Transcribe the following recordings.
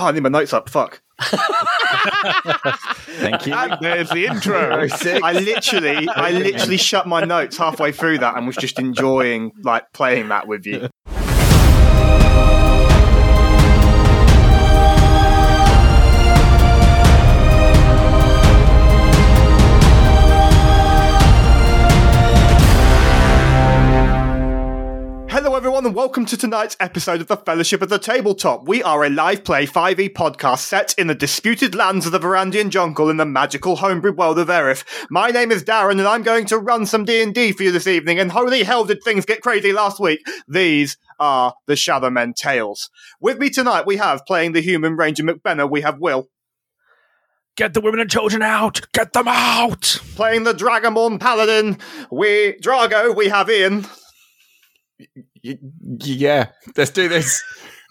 Oh, I need my notes up. Fuck. Thank you. And there's the intro. I literally, I literally shut my notes halfway through that and was just enjoying like playing that with you. Everyone, and welcome to tonight's episode of the Fellowship of the Tabletop. We are a live play 5e podcast set in the disputed lands of the Varandian jungle in the magical homebrew world of Erith. My name is Darren, and I'm going to run some D&D for you this evening, and holy hell did things get crazy last week. These are the Shadowmend Tales. With me tonight, we have, playing the human Ranger McBenna, we have Will. Get the women and children out! Get them out! Playing the Dragonborn Paladin, we, Drago, we have Ian. Y- yeah, let's do this.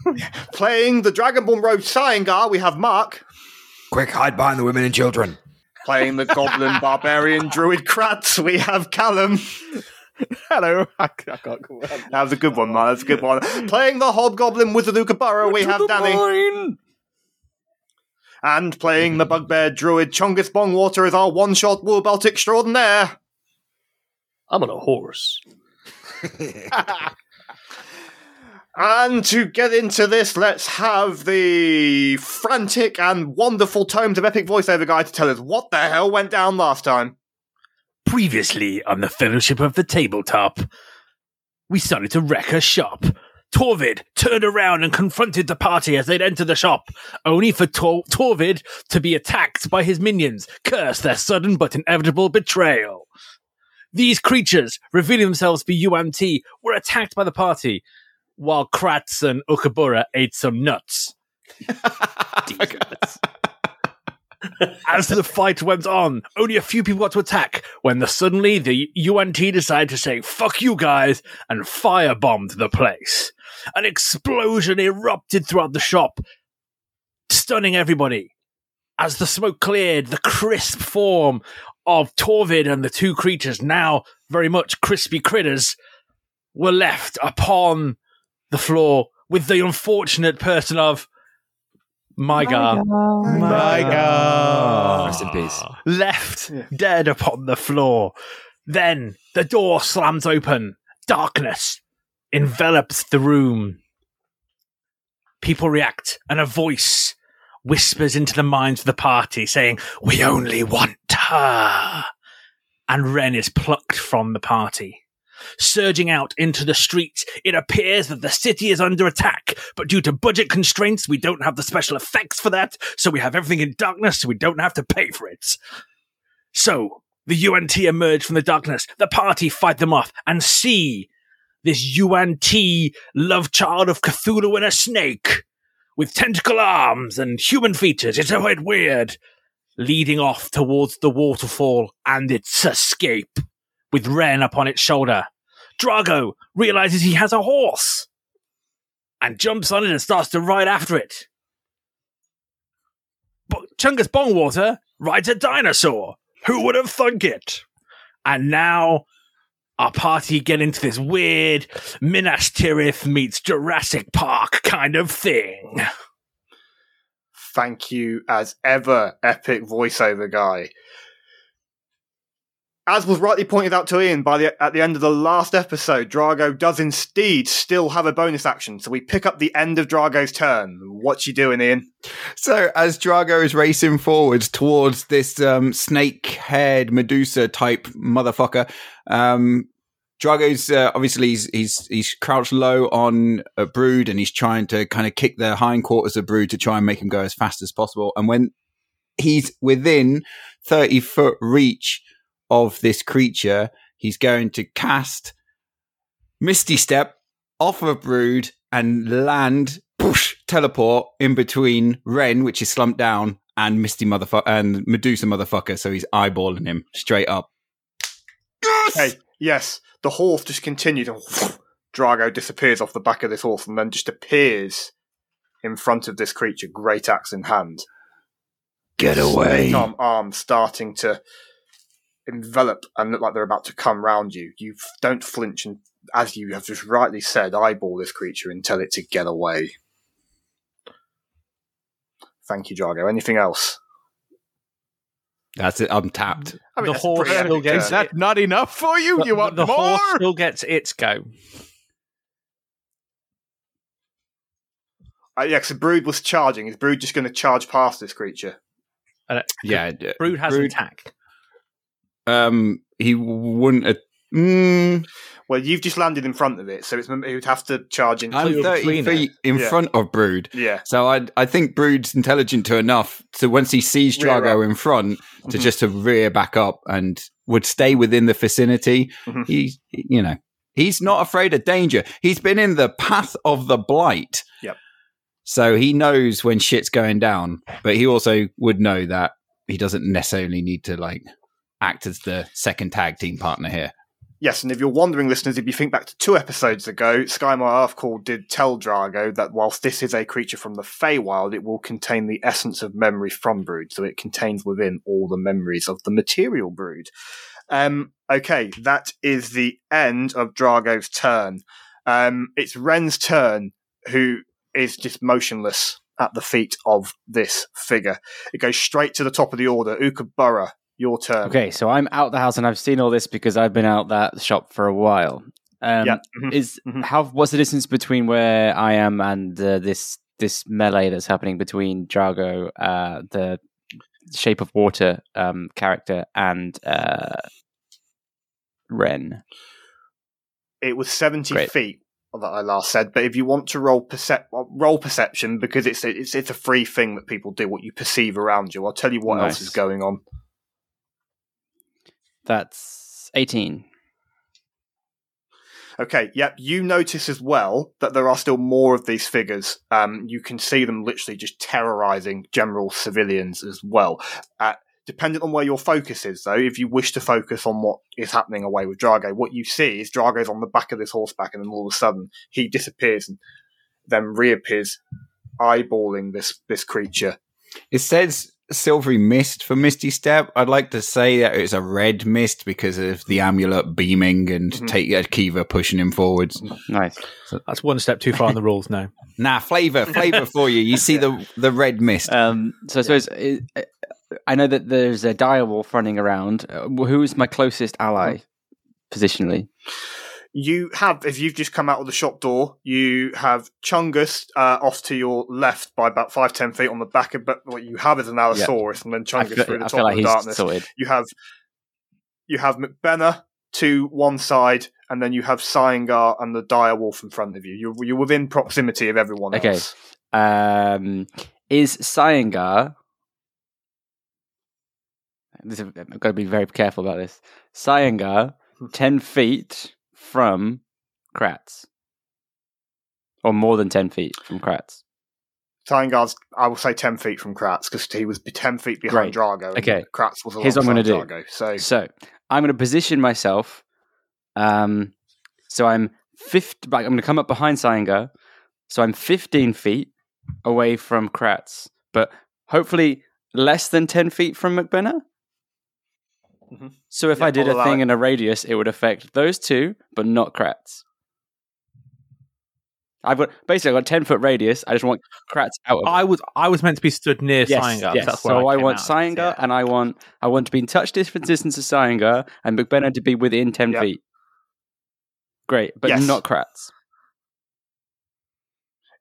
Playing the Dragonborn Rogue Sciengar, we have Mark. Quick, hide behind the women and children. Playing the Goblin Barbarian Druid Kratz, we have Callum. Hello. I, I can't call that. That was a good one, man. That's a good one. Playing the Hobgoblin Wizard Ukabara, we have Danny. And playing the Bugbear Druid Chongus Bongwater is our one-shot Warbelt extraordinaire. I'm on a horse. And to get into this, let's have the frantic and wonderful tomes of epic voiceover guy to tell us what the hell went down last time. Previously on the Fellowship of the Tabletop, we started to wreck a shop. Torvid turned around and confronted the party as they'd enter the shop, only for Tor- Torvid to be attacked by his minions, curse their sudden but inevitable betrayal. These creatures, revealing themselves to be Yuan-ti, were attacked by the party, while Kratz and Ukabura ate some nuts. As the fight went on, only a few people got to attack when the, suddenly the Yuan-ti decided to say, fuck you guys, and firebombed the place. An explosion erupted throughout the shop, stunning everybody. As the smoke cleared, the crisp form of Torvid and the two creatures, now very much crispy critters, were left upon the floor with the unfortunate person of my God My God. Rest in peace. left dead upon the floor. Then the door slams open. Darkness envelops the room. People react, and a voice whispers into the minds of the party, saying, We only want her. And Wren is plucked from the party. Surging out into the streets, it appears that the city is under attack, but due to budget constraints, we don't have the special effects for that, so we have everything in darkness, so we don't have to pay for it. So, the Yuan-ti emerge from the darkness, the party fight them off, and see this Yuan-ti love child of Cthulhu and a snake, with tentacle arms and human features, it's a bit weird, leading off towards the waterfall and its escape with Wren upon its shoulder. Drago realizes he has a horse and jumps on it and starts to ride after it. But Chungus Bongwater rides a dinosaur. Who would have thunk it? And now our party get into this weird Minas Tirith meets Jurassic Park kind of thing. Thank you, as ever, epic voiceover guy. As was rightly pointed out to Ian by the at the end of the last episode, Drago does indeed still have a bonus action. So we pick up the end of Drago's turn. What you doing, Ian? So as Drago is racing forwards towards this um, snake-haired Medusa type motherfucker, um, Drago's uh, obviously he's, he's he's crouched low on a brood and he's trying to kind of kick the hindquarters of brood to try and make him go as fast as possible. And when he's within thirty foot reach of this creature, he's going to cast Misty Step off of brood and land push teleport in between Wren, which is slumped down, and Misty motherfucker and Medusa motherfucker. So he's eyeballing him straight up. Hey, yes, the horse just continues and Drago disappears off the back of this horse and then just appears in front of this creature, great axe in hand. Get away. Arm, arms starting to envelop and look like they're about to come round you. You don't flinch and, as you have just rightly said, eyeball this creature and tell it to get away. Thank you, Drago. Anything else? That's it. I'm tapped. I mean, The horse still gets turn. That's not enough for you. But- you want the more? horse still gets its go. Uh, yeah, because Brood was charging. Is Brood just going to charge past this creature? Yeah. Brood has Brood- attack. Um, he wouldn't. Uh, mm, Well, you've just landed in front of it, so it's, it would have to charge into. I'm 30 between feet in Yeah. front of Brood. yeah, So I I think Brood's intelligent to enough to once he sees Drago in front to Mhm. just to rear back up and would stay within the vicinity. Mhm. He's you know he's not afraid of danger. He's been in the path of the blight. Yep. So he knows when shit's going down, but he also would know that he doesn't necessarily need to like act as the second tag team partner here. Yes, and if you're wondering, listeners, if you think back to two episodes ago, Skymar Earthcall did tell Drago that whilst this is a creature from the Feywild, it will contain the essence of memory from Brood, so it contains within all the memories of the material Brood. Um, okay, that is the end of Drago's turn. Um, it's Wren's turn, who is just motionless at the feet of this figure. It goes straight to the top of the order. Ukabura, your turn. Okay, so I'm out the house and I've seen all this because I've been out that shop for a while. Um, Yeah, mhm, Is mhm. how what's the distance between where I am and uh, this this melee that's happening between Drago, uh, the Shape of Water um, character, and uh, Wren? it was 70 Great. feet that I last said. But if you want to roll percep- roll perception, because it's a, it's it's a free thing that people do, what you perceive around you. I'll tell you what else is going on. That's eighteen. Okay, yep. You notice as well that there are still more of these figures. Um, you can see them literally just terrorizing general civilians as well. Uh, depending on where your focus is, though, if you wish to focus on what is happening away with Drago, what you see is Drago's on the back of this horseback, and then all of a sudden he disappears and then reappears, eyeballing this this creature. It says silvery mist for Misty Step. I'd like to say that it's a red mist because of the amulet beaming and Mhm. take uh, Kiva pushing him forwards. Nice. That's one step too far in the rules now. Nah, flavor, flavor for you. You see the the red mist. Um, so I suppose i I know that there's a direwolf running around. Uh, who is my closest ally positionally? You have, if you've just come out of the shop door, you have Chungus uh, off to your left by about five ten feet on the back of, but what you have is an Allosaurus, and then Chungus feel, through the I top like of the darkness. sorted. You have you have McBenna to one side, and then you have Cyangar and the dire wolf in front of you. You're you're within proximity of everyone Okay. else. Um, is Cyangar? This is, I've got to be very careful about this. Cyangar, ten feet from Kratz, or more than ten feet from Kratz. Cyangar's, I will say, ten feet from Kratz because he was ten feet behind Great. Drago. Okay. Kratz was Here's what I'm gonna do. Drago. So So I'm going to position myself. Um, so I'm 50, like, I'm going to come up behind Cyangar. So I'm 15 feet away from Kratz, but hopefully less than 10 feet from McBenna. Mhm. So if Yeah, I did I'll a thing it. in a radius, it would affect those two, but not Kratz. I've got basically I've got ten foot radius. I just want Kratz out of. I was I was meant to be stood near Yes, yes. So where I, want out. Yeah. and I want I want to be in touch distance distance of Cyangar, and McBenna to be within ten Yep. feet. Great, but Yes. not Kratz.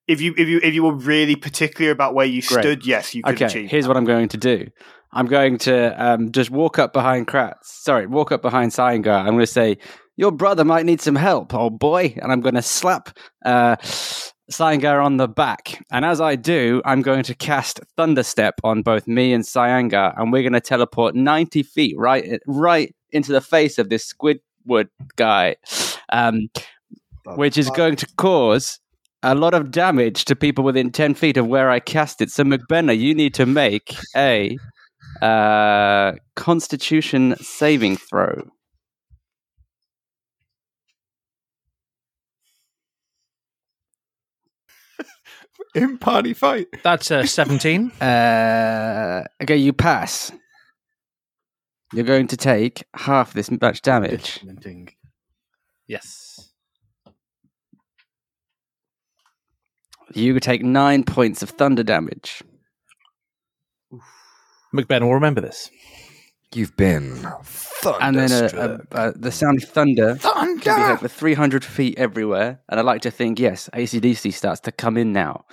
if you if you if you were really particular about where you Great. stood, yes, you could Okay, achieve. here's what I'm going to do. I'm going to um, just walk up behind Kratz. Sorry, walk up behind Cyangar. I'm going to say, "Your brother might need some help, old boy," and I'm going to slap uh, on the back. And as I do, I'm going to cast Thunderstep on both me and Cyangar, and we're going to teleport 90 feet right right into the face of this Squidward guy, um, which is going to cause a lot of damage to people within 10 feet of where I cast it. So, McBenna, you need to make a uh, constitution saving throw. In party fight. That's uh, 17. Uh, okay, you pass. You're going to take half this much damage. Yes. You take nine points of thunder damage. McBen will remember this. You've been and then uh, thunderstruck. uh, uh, the sound of thunder can be heard for 300 feet everywhere. And I like to think, yes, ACDC starts to come in now.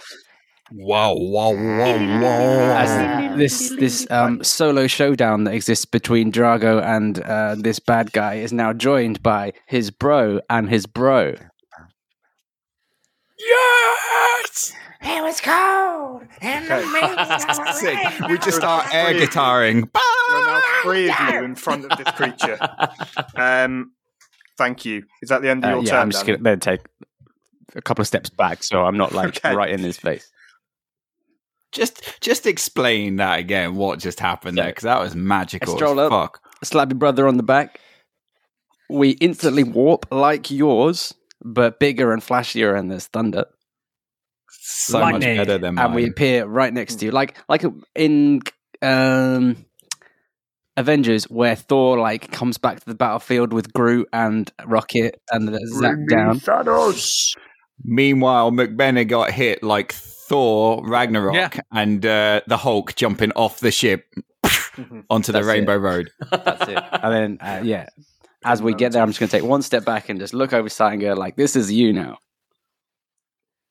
Wow, wow, wow, wow. As this this um, solo showdown that exists between Drago and uh, this bad guy is now joined by his bro and his bro. Yes! It was cold and the moon Sick. We just start air guitaring. There are now three of you in front of this creature. Um, thank you. Is that the end of Uh, your yeah, turn? I'm just Dan? going to then take a couple of steps back so I'm not like Okay. right in his face. Just, just explain that again. What just happened there? Because that was magical. Stroll up. Fuck. Slap your brother on the back. We instantly warp like yours, but bigger and flashier, and there's thunder. So Lightning. much better than and we appear right next to you, like like in um, Avengers, where Thor like comes back to the battlefield with Groot and Rocket and the Zap down. Meanwhile, McBennett got hit like Thor Ragnarok Yeah. and uh, the Hulk jumping off the ship onto the That's Rainbow it. Road. That's it. And then uh, yeah, as we get there, I'm just going to take one step back and just look over sight and go like, "This is you now."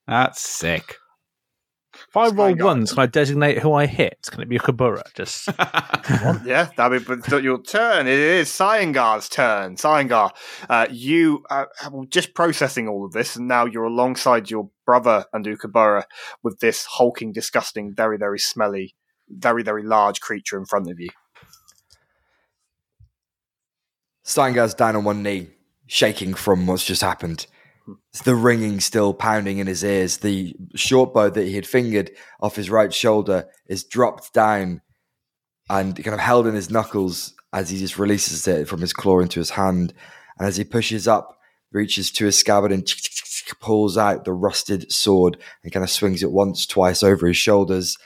That's sick. If I roll Sky guy. once, can I designate who I hit? Can it be a Kabura? Just Yeah, that'll be but your turn. It is Cyangar's turn. Cyangar, uh, you uh, just processing all of this, and now you're alongside your brother and Ukabura with this hulking, disgusting, very, very smelly, very, very large creature in front of you. Steingar's down on one knee, shaking from what's just happened. The ringing still pounding in his ears. The short bow that he had fingered off his right shoulder is dropped down and kind of held in his knuckles as he just releases it from his claw into his hand. And as he pushes up, reaches to his scabbard and pulls out the rusted sword and kind of swings it once, twice over his shoulders.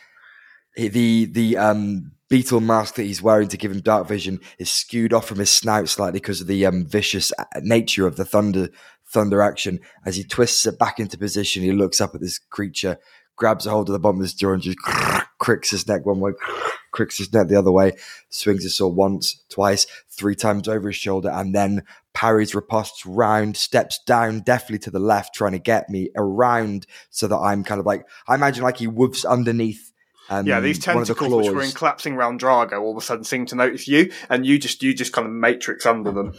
The the um, beetle mask that he's wearing to give him dark vision is skewed off from his snout slightly because of the um, vicious uh, nature of the thunder thunder action. As he twists it back into position, he looks up at this creature, grabs a hold of the bottom of his jaw, and just cricks his neck one way, cricks his neck the other way, swings his sword once, twice, three times over his shoulder, and then parries riposts round, steps down deftly to the left, trying to get me around so that I'm kind of like I imagine like he woofs underneath. Um, Yeah, these of the tentacles which were in collapsing round Drago all of a sudden seem to notice you, and you just you just kind of matrix under them.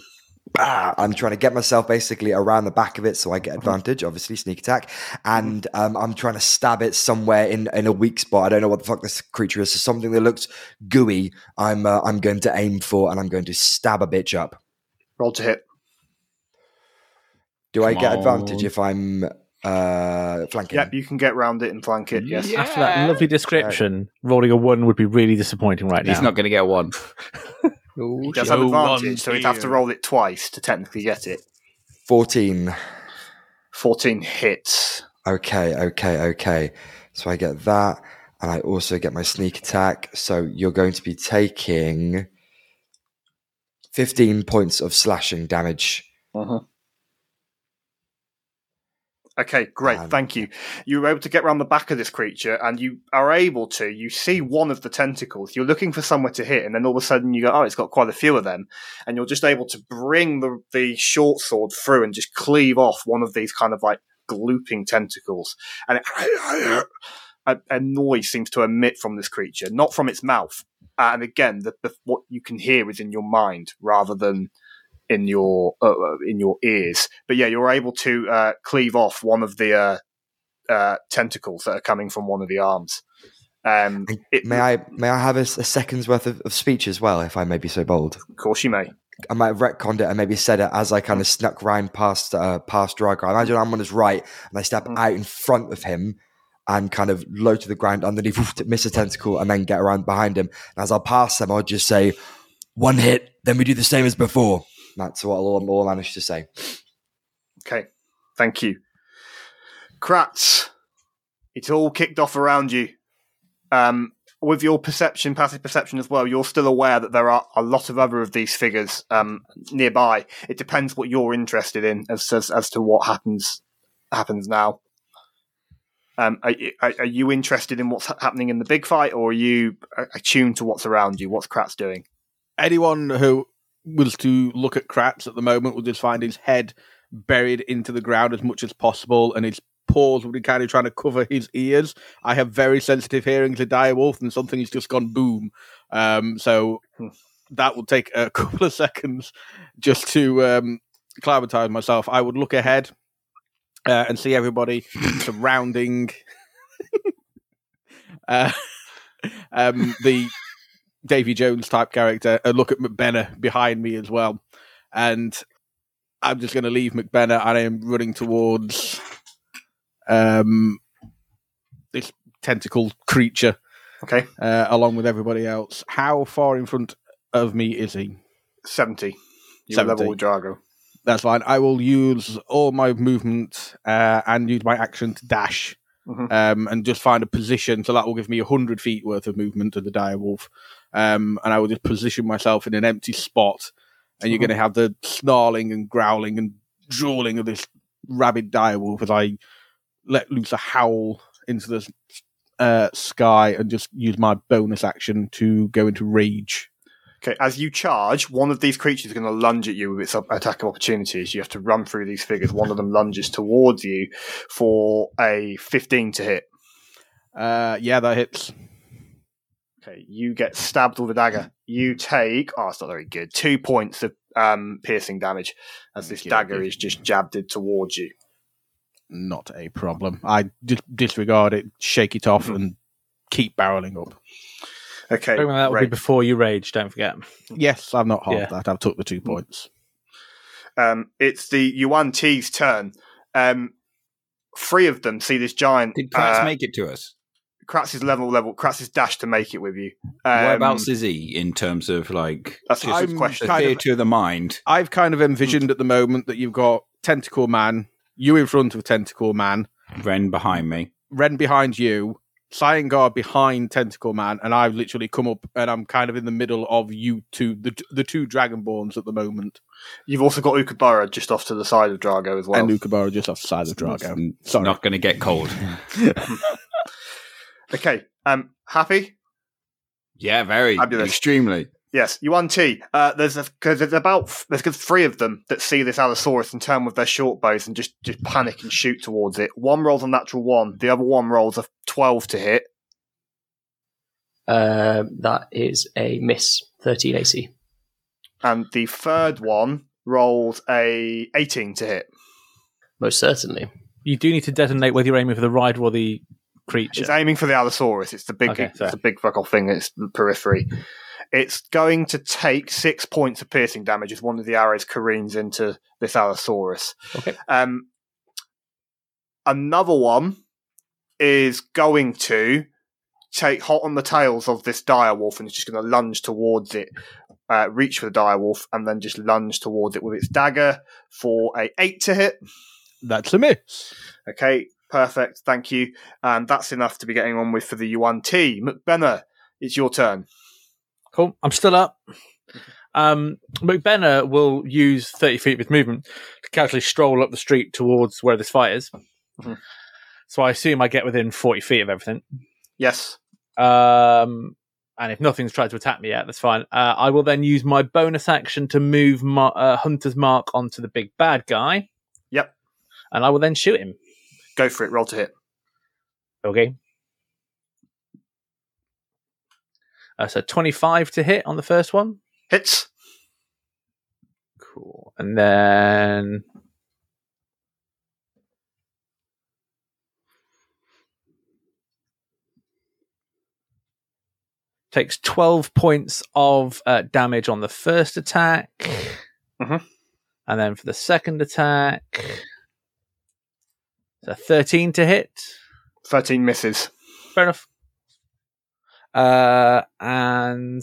Ah, I'm trying to get myself basically around the back of it so I get advantage, obviously sneak attack, and um, I'm trying to stab it somewhere in, in a weak spot. I don't know what the fuck this creature is. So something that looks gooey. I'm uh, I'm going to aim for, and I'm going to stab a bitch up. Roll to hit. Do I Come get advantage if I'm uh, flanking? Yep, you can get round it and flank it. Yes. after that lovely description, rolling a one would be really disappointing right now. He's not going to get a one. He does have advantage, so he'd have to roll it twice to technically get it. Fourteen. 14 hits. Okay, okay, okay. So I get that, and I also get my sneak attack. So you're going to be taking fifteen points of slashing damage. Uh-huh. Okay, great. Um, Thank you. You were able to get around the back of this creature, and you are able to. You see one of the tentacles. You're looking for somewhere to hit, and then all of a sudden you go, "Oh, it's got quite a few of them," and you're just able to bring the the short sword through and just cleave off one of these kind of like glooping tentacles, and it, a, a noise seems to emit from this creature, not from its mouth. And again, the, the, what you can hear is in your mind rather than in your uh, uh, in your ears. But yeah, you're able to uh, cleave off one of the uh, uh, tentacles that are coming from one of the arms. Um, it, May I may I have a second's worth of, of speech as well, if I may be so bold? Of course, you may. I might have retconned it and maybe said it as I kind of snuck round past uh, past Drago. I imagine I'm on his right and I step Mm. out in front of him and kind of low to the ground underneath, woof, miss a tentacle, and then get around behind him. And as I pass them, I'll just say, "One hit, then we do the same as before." That's what all, all I managed to say. Okay, thank you, Kratz. It's all kicked off around you. Um, with your perception, passive perception as well, you're still aware that there are a lot of other of these figures um, nearby. It depends what you're interested in as as, as to what happens happens now. Um, are, you- are, are you interested in what's happening in the big fight, or are you uh, attuned to what's around you? What's Kratz doing? Anyone who was to look at Kratz at the moment would just find his head buried into the ground as much as possible, and his paws would be kind of trying to cover his ears. I have very sensitive hearing to direwolf, and something has just gone boom. Um, so Hmm. that will take a couple of seconds just to um, acclimatize myself. I would look ahead uh, and see everybody surrounding uh, um, the Davy Jones type character and look at McBenna behind me as well. And I'm just going to leave McBenna and I am running towards um, this tentacle creature Okay, uh, along with everybody else. How far in front of me is he? seventy. You 70. level with Drago. That's fine. I will use all my movement uh, and use my action to dash Mhm. um, and just find a position. So that will give me 100 feet worth of movement to the dire wolf. Um, and I will just position myself in an empty spot. And you're going to have the snarling and growling and drooling of this rabid dire wolf as I let loose a howl into the uh, sky and just use my bonus action to go into rage. Okay, as you charge, one of these creatures is going to lunge at you with its attack of opportunities. You have to run through these figures. One of them lunges towards you for a 15 to hit. Uh, yeah, that hits. Okay, you get stabbed with a dagger. You take, oh, it's not very good, two points of um, piercing damage as this Okay, dagger okay. is just jabbed it towards you. not a problem. I disregard it, shake it off, and keep barreling up. Okay, Remember that would be before you rage. Don't forget. Yes, I've not halved Yeah. that. I've took the two points. Um, it's the Yuan-ti's turn. Um, three of them see this giant. Did Kratz uh, make it to us? Kratz's level level. Kratz's dash to make it with you. Um, Whereabouts is he in terms of like That's a good question. the kind of- theatre of the mind? I've kind of envisioned at the moment that you've got Tentacle Man, you in front of Tentacle Man, Wren behind me. Wren behind you, Cyangar behind Tentacle Man, and I've literally come up and I'm kind of in the middle of you two, the the two Dragonborns at the moment, You've also got Ukabara just off to the side of Drago as well. and Ukabara just off the side of Drago. It's Sorry. not going to get cold. okay, um, happy? yeah, very Fabulous. extremely. Yes, Yuan-ti. Uh, there's because there's about there's three of them that see this Allosaurus and turn with their short bows and just just panic and shoot towards it. One rolls a natural one, the other one rolls a twelve to hit. Um, that is a miss. 13 AC. and the third one rolls a 18 to hit. Most certainly. You do need to designate whether you're aiming for the rider or the creature. It's aiming for the Allosaurus. It's the big, Okay, it's the big fuck off thing. It's the periphery. It's going to take six points of piercing damage as one of the arrows careens into this Allosaurus. Okay. Um, another one is going to take hot on the tails of this direwolf and it's just going to lunge towards it, uh, reach for the direwolf, and then just lunge towards it with its dagger for a eight to hit. That's a miss. Okay, perfect. Thank you. And that's enough to be getting on with for the Yuan-ti. McBenna, it's your turn. Cool. I'm still up. Um, McBenna will use 30 feet of his movement to casually stroll up the street towards where this fight is. Mhm. So I assume I get within 40 feet of everything. Yes. Um, and if nothing's tried to attack me yet, that's fine. Uh, I will then use my bonus action to move my, uh, Hunter's Mark onto the big bad guy. Yep. And I will then shoot him. Go for it. Roll to hit. Okay. Uh, so 25 to hit on the first one. Hits. Cool. And then. Takes 12 points of uh, damage on the first attack. Mhm. And then for the second attack. So 13 to hit. 13 misses. Fair enough. Uh, and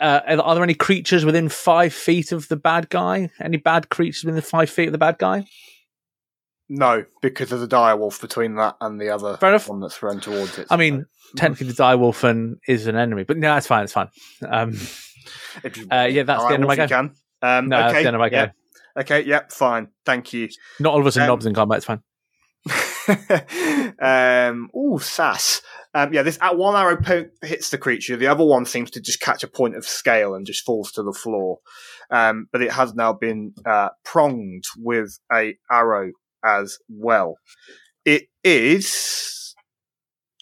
uh, are there any creatures within five feet of the bad guy? Any bad creatures within five feet of the bad guy? No, because there's a direwolf between that and the other Fair enough. one that's run towards it. I mean, technically, the direwolf and is an enemy, but no, that's fine. It's fine. Um, If you- uh, yeah, that's the end of my game. Can. Um, no, okay, that's the end of my yeah. game. Okay, yep, fine. Thank you. Not all of us are Um, knobs in combat. It's fine. um, ooh, sass. Um, yeah, this at one arrow po- hits the creature. The other one seems to just catch a point of scale and just falls to the floor. Um, but it has now been uh, pronged with a arrow as well. It is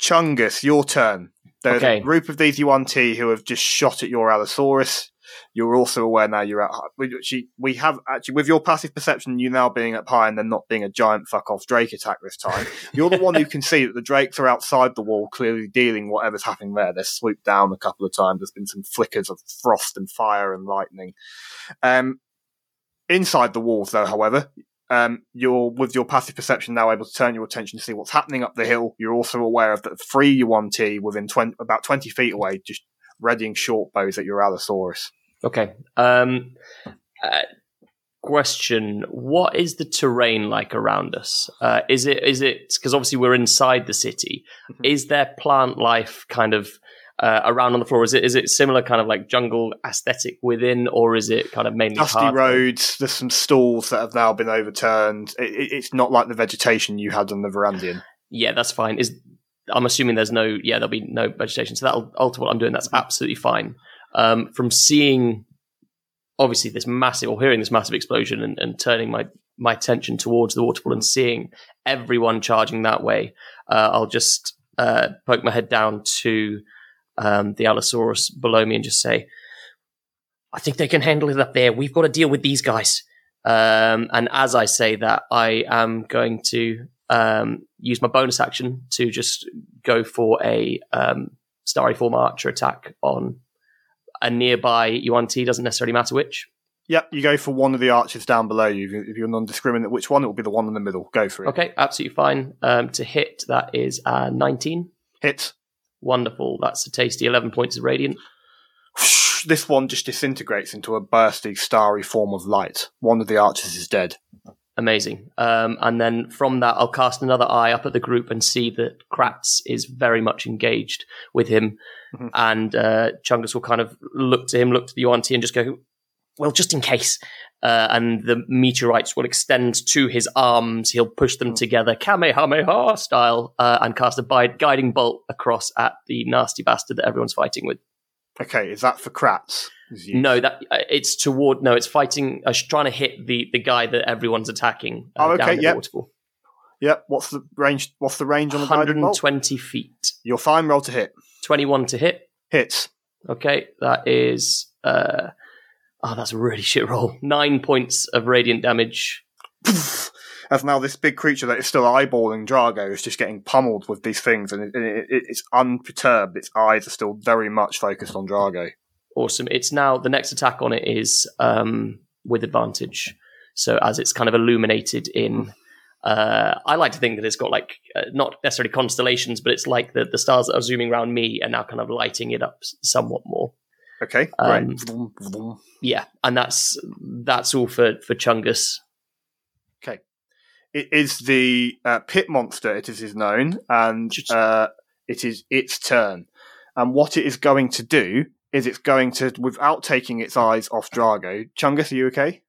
Chungus, your turn. There's Okay. a group of these Yuan-ti who have just shot at your Allosaurus. You're also aware now you're at. Actually- we have actually with your passive perception, you now being up high and then not being a giant fuck off Drake attack this time. You're the one who can see that the Drakes are outside the wall, clearly dealing whatever's happening there. They're swooped down a couple of times. There's been some flickers of frost and fire and lightning. Um, inside the walls, though, however, um, you're with your passive perception now able to turn your attention to see what's happening up the hill. You're also aware of that three Yuan-ti within 20, about 20 feet away, just readying short bows at your Allosaurus. Okay. Um, uh, question: What is the terrain like around us? Uh, is it is it because obviously we're inside the city? Mhm. Is there plant life kind of uh, around on the floor? Is it is it similar kind of like jungle aesthetic within, or is it kind of mainly Dusty hard- roads, there's some stalls that have now been overturned. It, it, it's not like the vegetation you had on the Verandian. Yeah, that's fine. Is I'm assuming there's no yeah there'll be no vegetation, so that'll alter what I'm doing. That's absolutely fine. Um, from seeing obviously this massive or hearing this massive explosion and, and turning my my attention towards the waterfall and seeing everyone charging that way, uh, I'll just uh, poke my head down to um, the Allosaurus below me and just say, "I think they can handle it up there. We've got to deal with these guys." Um, and as I say that, I am going to um, use my bonus action to just go for a um, starry form archer attack on a nearby Yuan-ti. Doesn't necessarily matter which. Yep, you go for one of the arches down below you. If you're non-discriminate, which one? It will be the one in the middle. Go for it. Okay, absolutely fine. Um, to hit, that is uh, 19. Hit. Wonderful. That's a tasty 11 points of radiant. This one just disintegrates into a bursty, starry form of light. One of the archers is dead. Amazing. Um, and then from that, I'll cast another eye up at the group and see that Kratz is very much engaged with him. Mhm. And uh, Chungus will kind of look to him, look to the Yuan-ti, and just go, well, just in case. Uh, and the meteorites will extend to his arms. He'll push them together, Kamehameha style, uh, and cast a bi- guiding bolt across at the nasty bastard that everyone's fighting with. Okay, is that for Kratz? No, that uh, it's toward. No, it's fighting. I uh, trying to hit the the guy that everyone's attacking. Uh, Oh, okay, down yep. waterfall. Yep. What's the range? What's the range on the guiding 120 feet. You're fine. Roll to hit. 21 to hit. Hits. Okay, that is. Uh, oh, that's a really shit roll. Nine points of radiant damage. As now this big creature that is still eyeballing Drago is just getting pummeled with these things, and it, it, it's unperturbed. Its eyes are still very much focused on Drago. Awesome. It's now the next attack on it is um, with advantage. So as it's kind of illuminated in. Uh, I like to think that it's got like uh, not necessarily constellations, but it's like the, the stars that are zooming around me are now kind of lighting it up somewhat more. Okay, Um, vroom. Yeah, and that's that's all for for Chungus. Okay. It is the uh, pit monster, it is known, and uh, it is its turn. And what it is going to do is it's going to, without taking its eyes off Drago, Chungus, are you okay?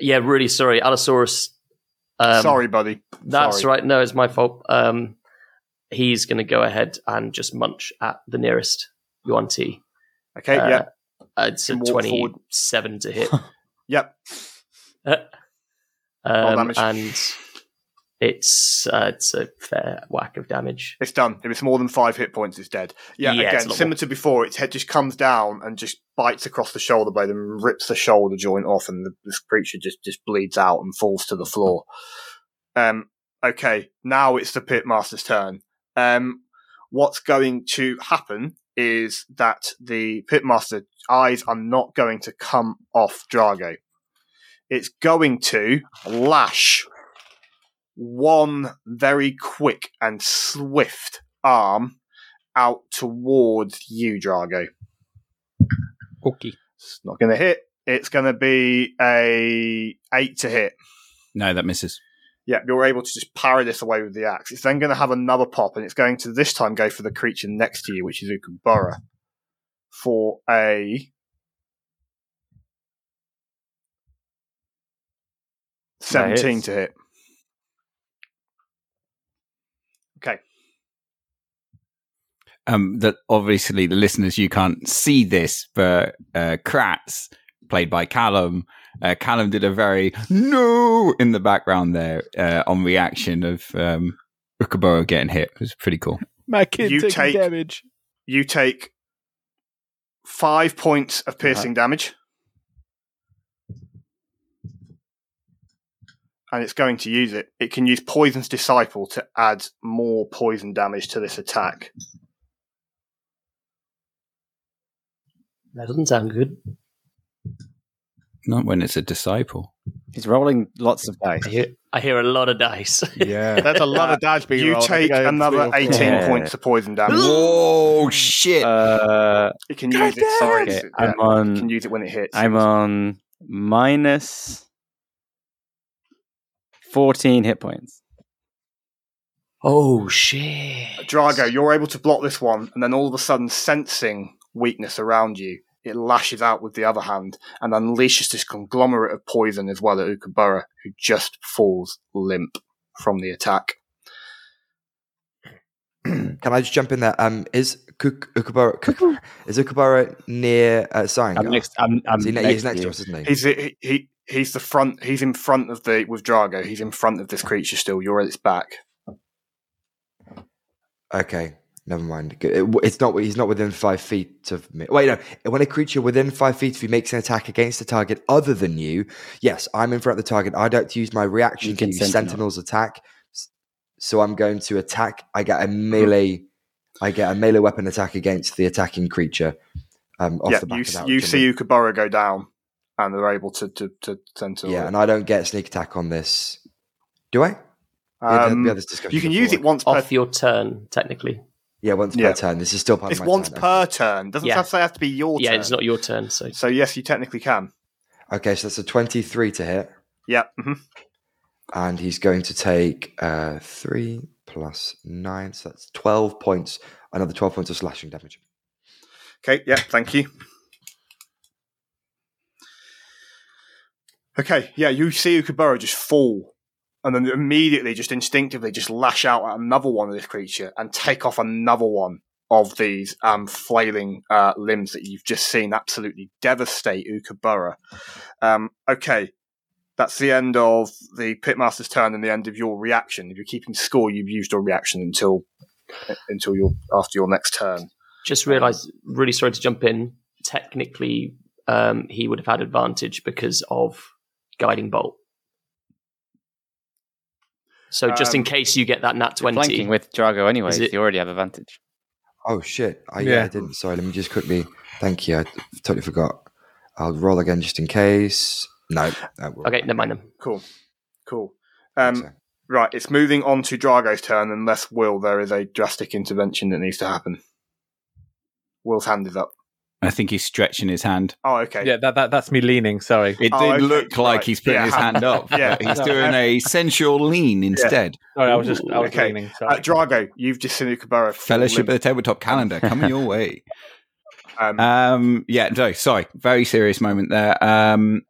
Yeah, really sorry, Allosaurus. Um, Sorry, buddy. That's Sorry. right. No, it's my fault. Um, he's going to go ahead and just munch at the nearest Yuan-ti. Okay, Uh, yep, Uh, it's a Can walk forward. twenty-seven to hit, yep. um, damage. and it's uh, it's a fair whack of damage. It's done. If it's more than five hit points, it's dead. Yeah, Yeah, again, similar to before, its head just comes down and just bites across the shoulder blade and rips the shoulder joint off, and the, this creature just, just bleeds out and falls to the floor. Um, okay, now it's the pitmaster's turn. Um, what's going to happen is that the pitmaster eyes are not going to come off Drago. It's going to lash one very quick and swift arm out towards you, Drago. Okay. It's not going to hit. It's going to be a eight to hit. No, that misses. Yeah, you're able to just parry this away with the axe. It's then going to have another pop, and it's going to this time go for the creature next to you, which is Ukubura, for a seventeen to hit. Um, that obviously the listeners you can't see this, but uh, Kratz, played by Callum, uh, Callum did a very no in the background there uh, on reaction of um, Ukaburo getting hit. It was pretty cool. My kid You taking take- damage. You take five points of piercing damage. And it's going to use it. It can use Poison's Disciple to add more poison damage to this attack. That doesn't sound good. Not when it's a disciple. He's rolling lots of dice. I hear, I hear a lot of dice. Yeah. That's a lot of dice being You rolled. Take think I had another 18. Yeah. points of poison damage. Whoa, shit! Uh, It can use it. Sorry, okay, it's- I'm yeah, it on. can use it when it hits. I'm on minus fourteen hit points. oh shit! Drago, you're able to block this one, and then all of a sudden, sensing weakness around you, it lashes out with the other hand and unleashes this conglomerate of poison as well at Ukabura, who just falls limp from the attack. Can I just jump in there? Um, is Kuk- Ukabara, Kuk- is Ukabara near uh, Saringa? I'm next. I'm, I'm he ne- next, he's next to to us, isn't he? He's he, he he's the front. He's in front of the with Drago. He's in front of this creature still. You're at its back. Okay, never mind. It's not. He's not within five feet of me. Wait, no. When a creature within five feet of you makes an attack against a target other than you, yes, I'm in front of the target. I don't use my reaction You to use sentinel. Sentinel's attack, so I'm going to attack. I get a melee. I get a melee weapon attack against the attacking creature. Um, off yeah, the back you of that, you which I'm see Ukabura go down, and they're able to to to sentinel. Yeah, it. and I don't get sneak attack on this. Do I? Um, we had you can before. use it once per. Off your turn, technically. Yeah, once Yeah. per turn. This is still part It's of my It's once turn. per turn. Doesn't Yeah. have to say it has to be your Yeah, turn. it's not your turn, so So yes, you technically can. Okay, so that's a twenty-three to hit, Yeah. hmm and he's going to take uh, three plus nine, so that's twelve points. Another twelve points of slashing damage. Okay, yeah, thank you. Okay, yeah, you see Ukabura just fall, and then immediately, just instinctively, just lash out at another one of this creature and take off another one of these um, flailing uh, limbs that you've just seen absolutely devastate Ukabura. Um, okay, that's the end of the Pitmaster's turn and the end of your reaction. If you're keeping score, you've used your reaction until until your after your next turn. just realised. Really sorry to jump in. Technically, um, he would have had advantage because of guiding bolt. So just in Um, case you get that nat You're twenty, flanking with Drago anyway. It- you already have advantage. Oh shit! I, yeah. Yeah. I didn't. Sorry, let me just quickly. Thank you. I totally forgot. I'll roll again just in case. No. no we'll- okay, never mind them. Cool, cool. Um, so. Right, it's moving on to Drago's turn, unless Will, there is a drastic intervention that needs to happen. Will's hand is up. I think he's stretching his hand. Oh, okay. Yeah, that, that that's me leaning. Sorry. It Oh, did okay, look like right. he's putting Yeah. his hand up. Yeah. but he's doing a sensual lean instead. Sorry, I was just I was Okay. leaning. Uh, Drago, you've just seen Ukabura. fall Fellowship limp. of the Tabletop calendar coming your way. Um, Um, yeah, no, sorry, very serious moment there. Um,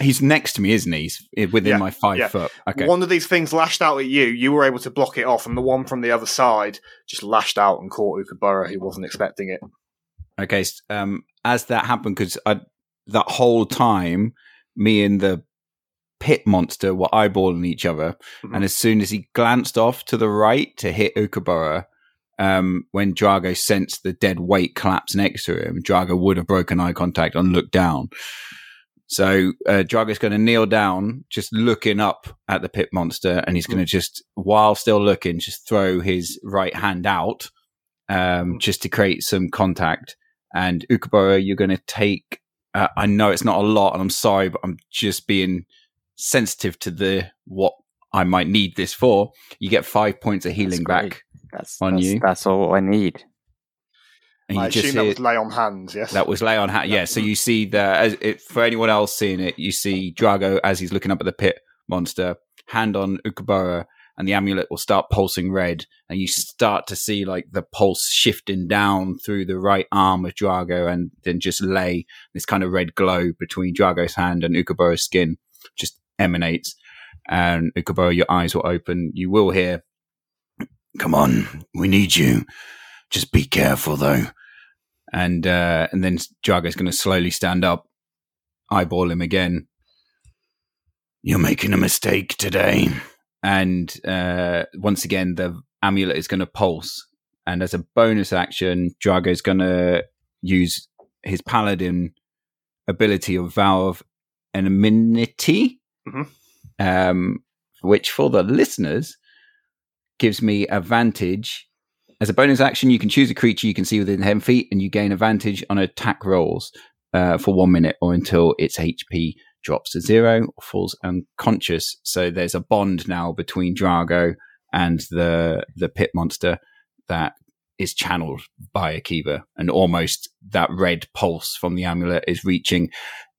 he's next to me, isn't he? He's within Yeah, my five yeah. foot. Okay, One of these things lashed out at you. You were able to block it off, and the one from the other side just lashed out and caught Ukabura, who wasn't expecting it. Okay. Um, as that happened, because that whole time, me and the pit monster were eyeballing each other, Mhm. and as soon as he glanced off to the right to hit Ukabura, um, when Drago sensed the dead weight collapse next to him, Drago would have broken eye contact and looked down. So uh, Drago's going to kneel down, just looking up at the pit monster, and he's going to just, while still looking, just throw his right hand out, um, just to create some contact. And Ukabura, you're going to take. Uh, I know it's not a lot, and I'm sorry, but I'm just being sensitive to the what I might need this for. You get five points of healing great. back, That's On that's, you. That's all I need. and I you just assume that hear- was lay on hands, yes? that was lay on hat. Yeah. So you see that as it, for anyone else seeing it, you see Drago as he's looking up at the pit monster, hand on Ukabura, and the amulet will start pulsing red, and you start to see like the pulse shifting down through the right arm of Drago, and then just lay this kind of red glow between Drago's hand and Ukabura's skin, just emanates. And Ukabura, your eyes will open. You will hear, "Come on, we need you." Just be careful, though. And uh, and then Drago's going to slowly stand up, eyeball him again. You're making a mistake today. And uh, once again, the amulet is going to pulse. And as a bonus action, Drago's going to use his paladin ability of Vow of Enmity, Mhm. um, which for the listeners gives me advantage. As a bonus action, you can choose a creature you can see within 10 feet and you gain advantage on attack rolls uh, for one minute or until its HP drops to zero or falls unconscious. So there's a bond now between Drago and the the pit monster that is channeled by Akiva, and almost that red pulse from the amulet is reaching.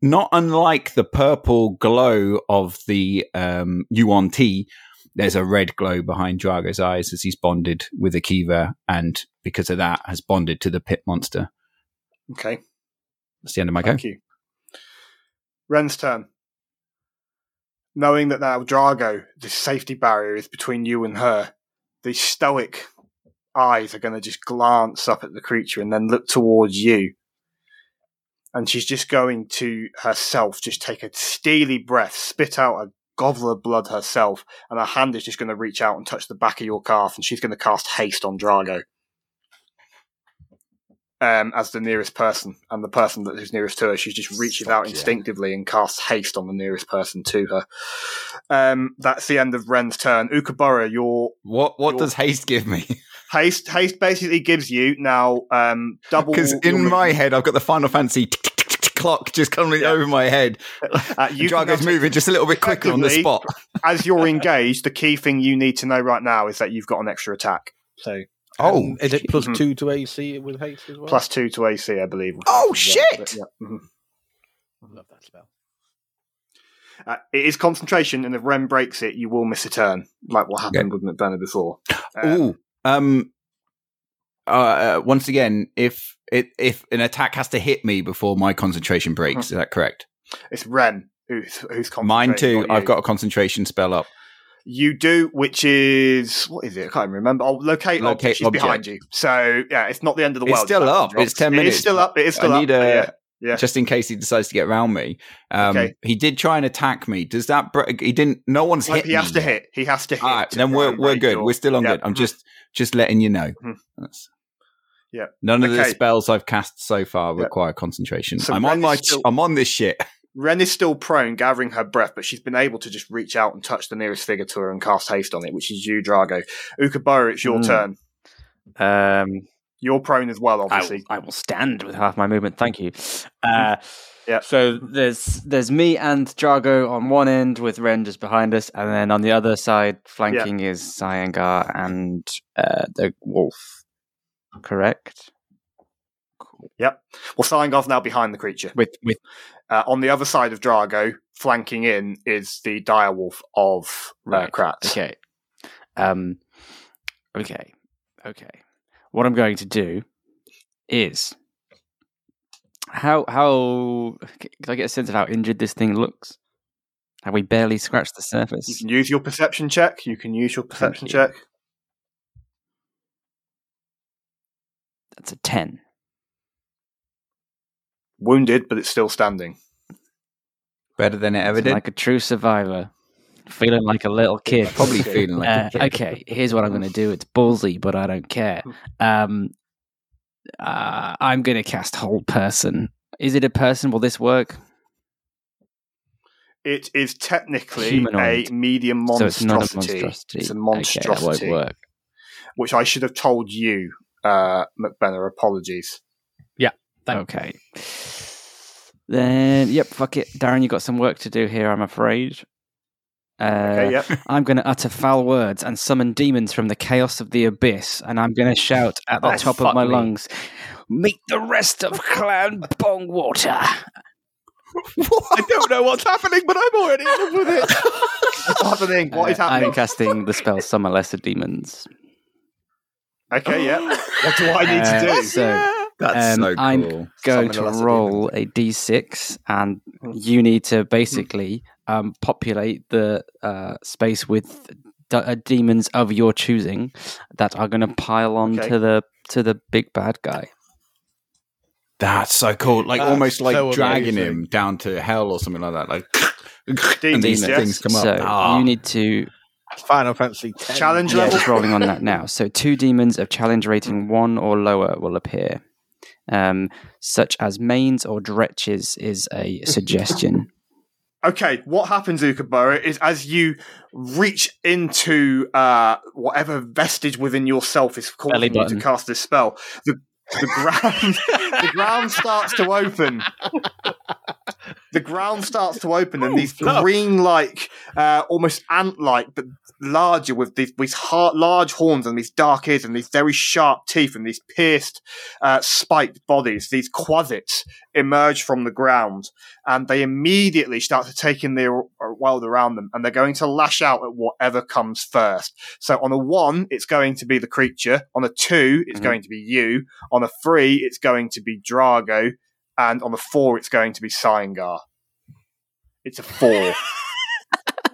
Not unlike the purple glow of the um, Yuan-ti, there's a red glow behind Drago's eyes as he's bonded with Akiva, and because of that, has bonded to the pit monster. Okay, That's the end of my go. thank you. Wren's turn. Knowing that now Drago, the safety barrier is between you and her, the stoic eyes are going to just glance up at the creature and then look towards you. And she's just going to herself just take a steely breath, spit out a goblet of blood herself, and her hand is just going to reach out and touch the back of your calf, and she's going to cast haste on Drago. Um, as the nearest person, and the person that is nearest to her, she just reaches out yeah. instinctively and casts haste on the nearest person to her. Um, that's the end of Wren's turn. Ukabura, your What what Your- does haste give me? haste haste basically gives you now um, double. Because in my head, I've got the Final Fantasy clock just coming Yeah. over my head. Uh, you Drago's moving just a little bit quicker on the spot. as you're engaged, the key thing you need to know right now is that you've got an extra attack. So Oh, And is it plus two to AC with haste as well? plus two to AC, I believe. Oh, Yeah, shit! but yeah, mhm. I love that spell. Uh, it is concentration, and if Wren breaks it, you will miss a turn, like what happened with McBurney before. Uh, Ooh. Um. Uh, uh, once again, if it if an attack has to hit me before my concentration breaks, is that correct? it's Wren who's who's Mine too. I've got a concentration spell up. You do, which is what is it? I can't even remember. Oh, locate, Locate object. She's object. behind you, so yeah, it's not the end of the It's world. if still up. drops. It's 10 minutes. It's still up. It is still I need up. a yeah, yeah. just in case he decides to get around me. Um, Okay. He did try and attack me. Does that? Bre- he didn't. No one's hit. he has to hit. He has to hit. All right, then we're we're good. your- We're still on Yeah. good. I'm just just letting you know. Mhm. Yeah. None of the spells I've cast so far Yeah. require concentration. So I'm on my. still- I'm on this shit. Wren is still prone, gathering her breath, but she's been able to just reach out and touch the nearest figure to her and cast haste on it, which is you, Drago. Ukabura, it's your Mm. turn. Um, You're prone as well, obviously. I will stand with half my movement. Thank you. Uh, Yeah. So there's there's me and Drago on one end with Wren just behind us, and then on the other side, flanking is Cyangar and uh, the wolf. Correct. Yep. Well, Cyangar's now behind the creature. With with Uh, on the other side of Drago, flanking in, is the direwolf of uh, Right. Kratz. okay. Um. Okay. Okay. What I'm going to do is how how can I get a sense of how injured this thing looks? Have we barely scratched the surface? You can use your perception check. You can use your perception you. check. That's a ten. Wounded, but it's still standing. Better than it ever did. Like a true survivor, feeling like a little kid. Probably feeling like Uh, a kid. okay, here's what I'm going to do. It's ballsy, but I don't care. Um, uh, I'm going to cast Hold Person. Is it a person? Will this work? It is technically Humanoid. a medium So it's not a monstrosity. monstrosity. It's a Okay, that won't work. which I should have told you, uh, McBenner. Apologies. Thank- Okay. Then, yep, fuck it. Darren, you got some work to do here, I'm afraid. Uh, Okay, yep. I'm going to utter foul words and summon demons from the chaos of the abyss, and I'm going to shout at the Oh, top of my me. lungs, Meet the rest of Clan Bongwater! I don't know what's happening, but I'm already in love with it. What's happening? What is Uh, happening? I'm casting the spell Summon Lesser Demons. Okay, yeah. What do I need Uh, to do? So, That's Um, so I'm- going Summon to roll a d6, and you need to basically um, populate the uh, space with d- uh, demons of your choosing that are going to pile onto Okay. the to the big bad guy. That's so cool. Like That's almost like so dragging amazing. him down to hell or something like that. Like and then Demons, the yes. things come up. So Ah. you need to Final Fantasy X. Challenge yeah, level. just rolling on that now. So two demons of challenge rating one or lower will appear. Um, such as manes or dretches is a suggestion. Okay, what happens, Ukabura, is as you reach into uh, whatever vestige within yourself is causing you to cast this spell, the the ground the ground starts to open. The ground starts to open, and these green, like uh, almost ant-like, but larger, with these, these hard, large horns and these dark ears and these very sharp teeth and these pierced, uh, spiked bodies. These quasits emerge from the ground, and they immediately start to take in the world around them, and they're going to lash out at whatever comes first. So on a one, it's going to be the creature. On a two, it's Mhm. going to be you. On a three, it's going to be Drago. And on the four, it's going to be Cyangar. It's a four.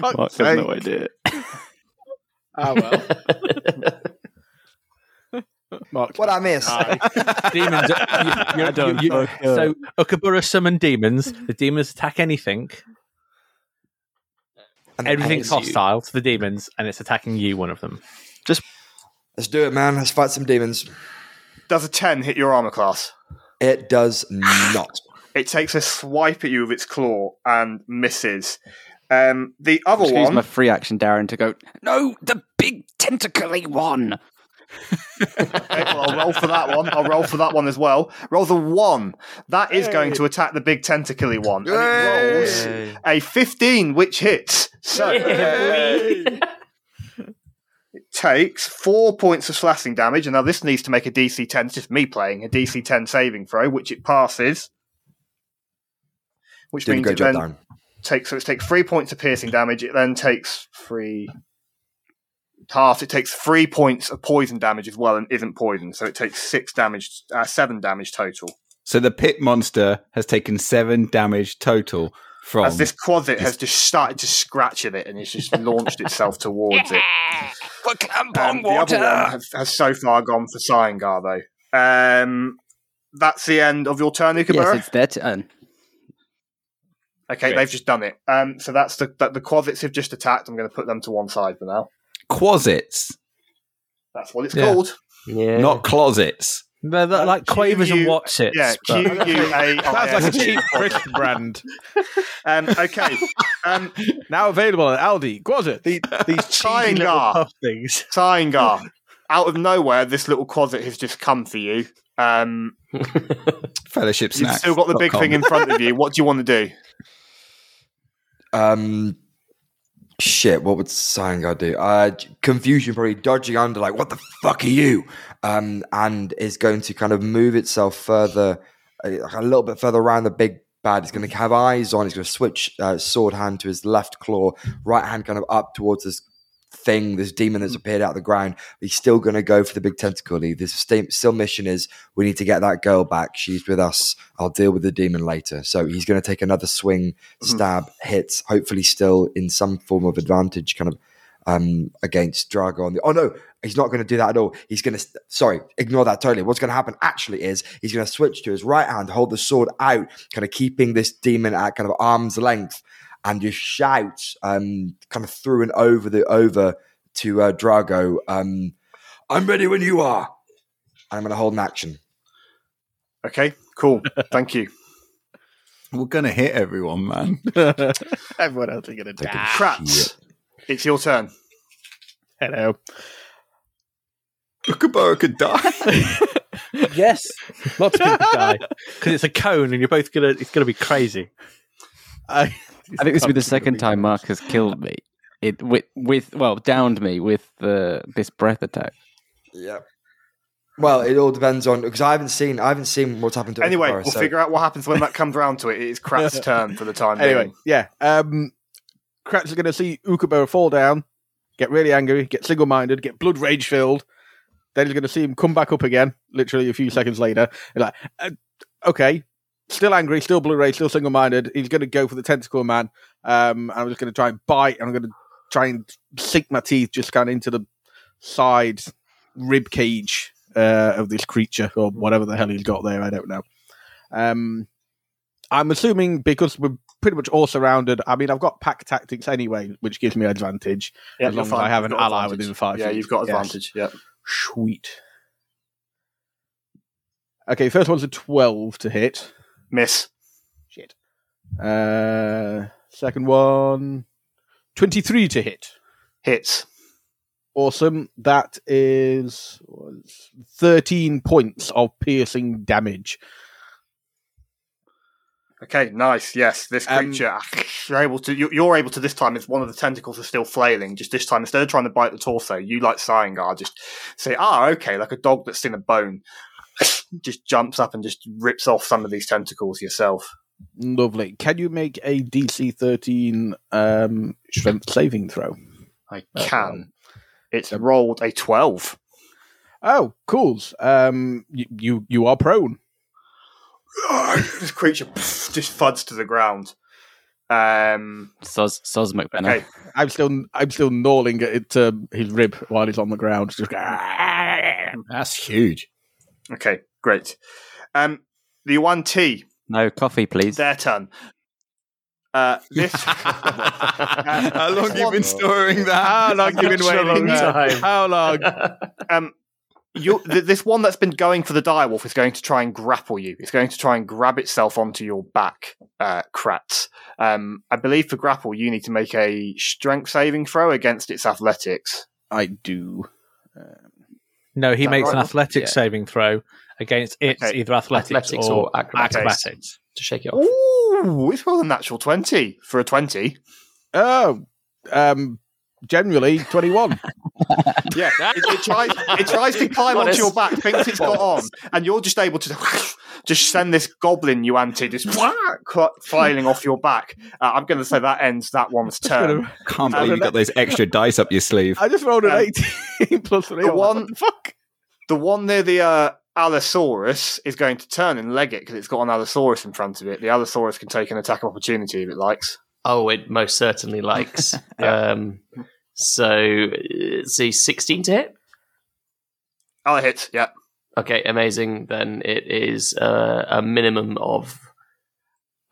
Fuck's sake. Has no idea. Ah, well. Mark. What I miss? demons. You, you, don't you- know. so Okabura summoned demons. The demons attack anything. And Everything's hates you. hostile to the demons, and it's attacking you. One of them. Just let's do it, man. Let's fight some demons. Does a 10 hit your armor class? It does not. It takes a swipe at you with its claw and misses. Um, the other Just use one. my free action, Darren, to go. No, the big tentacly one. Okay, well, I'll roll for that one. I'll roll for that one as well. Roll the one. That is going to attack the big tentacly one. And it rolls a 15, which hits. So it takes four points of slashing damage. And now this needs to make a DC 10. It's just me playing a DC 10 saving throw, which it passes. Which Did means it then Darren. takes so it takes three points of piercing damage. It then takes three half. It takes three points of poison damage as well, and isn't poisoned, So it takes six damage, uh, seven damage total. So the pit monster has taken seven damage total from. As this quasit has just started to scratch at it, and it's just launched itself towards it. Um, the other one has, has so far gone for Cyangar though. Um, that's the end of your turn, Yes, Ukabura. it's their turn. okay, they've just done it. Um, so that's the that the quasits have just attacked. I'm going to put them to one side for now. Quasits, That's what it's Yeah. called. Yeah. not closets. They're, they're like quavers and Q- what's it? Yeah, Q U A Sounds like a cheap crisp brand. Um, okay. Um, Now available at Aldi. Quasit. These cheesy little things. Cyangar. Out of nowhere, this little quasit has just come for you. Um, Fellowship you've still got the big thing in front of you. What do you want to do? Um, shit. What would Cyangar do? Uh, confusion, probably dodging under, like, what the fuck are you? Um, and is going to kind of move itself further, uh, a little bit further around the big bad. He's going to have eyes on. He's going to switch uh, sword hand to his left claw, right hand kind of up towards this thing, this demon that's appeared out of the ground. He's still going to go for the big tentacle. He- This still mission is we need to get that girl back. She's with us. I'll deal with the demon later. So he's going to take another swing, stab, hit, hopefully still in some form of advantage, kind of um, against Drago on the. Oh no, he's not going to do that at all. He's going to. Sorry, ignore that totally. What's going to happen actually is he's going to switch to his right hand, hold the sword out, kind of keeping this demon at kind of arm's length, and just shout, um, kind of through and over the over to uh, Drago. Um, I'm ready when you are. And I'm going to hold an action. Okay, cool. Thank you. We're gonna hit everyone, man. Everyone else is going to Take die. a Kratz, it's your turn. Hello. Kookaburra could die. Yes, lots of people die because it's a cone, and you're both gonna. It's gonna be crazy. I, I think this will be the second time Mark has killed me. It with with well downed me with the this breath attack. Yeah. Well, it all depends on because I haven't seen I haven't seen what's happened to Anyway, Okabara, we'll so- figure out what happens when that comes around to it. It is Krat's turn for the time Anyway, being. yeah. Um, Kratz is going to see Ukabura fall down, get really angry, get single minded, get blood rage filled. Then he's going to see him come back up again, literally a few seconds later. And like, uh, okay, still angry, still rage, still single minded. He's going to go for the tentacle man. Um, and I'm just going to try and bite, and I'm going to try and sink my teeth just kind of into the side rib cage uh, of this creature or whatever the hell he's got there. I don't know. Um, I'm assuming because we're pretty much all surrounded. I mean, I've got pack tactics anyway, which gives me advantage Yeah, as long as. I have You've an ally advantage. within five. Yeah, feet. you've got Yes. advantage. Yeah. Sweet. Okay, first one's a twelve to hit. Miss. Shit. Uh, second one, 23 to hit. Hits. Awesome. That is 13 points of piercing damage. Okay, nice. Yes, this Um, creature, you're able to. you- You're able to this time. It's one of the tentacles is still flailing. Just this time, instead of trying to bite the torso, you like Cyangar, just say, "Ah, okay," like a dog that's seen a bone. just jumps up and just rips off some of these tentacles yourself. Lovely. Can you make a DC 13 um, strength saving throw? I Uh, can. It's rolled a twelve. Oh, cool. Um, you, you you are prone. this creature pff, just fuds to the ground. Um. Soz, Soz McBenna. Okay. I'm still I'm still gnawing at it, um, his rib while he's on the ground. Just That's huge. Okay. Great. Um. The one T. No coffee, please. Their turn. Uh. This. How long have you been storing that? How long you been Such a long waiting? time. How long? um, you, th- this one that's been going for the direwolf is going to try and grapple you. It's going to try and grab itself onto your back, uh, Kratz. Um, I believe for grapple, you need to make a strength saving throw against its athletics. I do. No, he makes right, an Rob? athletics Yeah. saving throw against its Okay. either athletics, Athletics or, or acrobatics. acrobatics. to shake it off. Ooh, it's rolled a natural 20 for a 20. Oh, um, generally 21. Yeah, it, it tries. It tries to climb onto your back, thinks it's got on, and you're just able to just send this goblin Yuan-ti just filing off your back. Uh, I'm going to say that ends that one's turn. Can't believe you got those extra dice up your sleeve. I just rolled an Um, 18 plus 3. the I one- the fuck? The one near the uh, Allosaurus is going to turn and leg it because it's got an Allosaurus in front of it. The Allosaurus can take an attack of opportunity if it likes. Oh, it most certainly likes. um, so, uh, see, 16 to hit? I'll hit. Yeah. Okay, amazing. Then it is uh, a minimum of.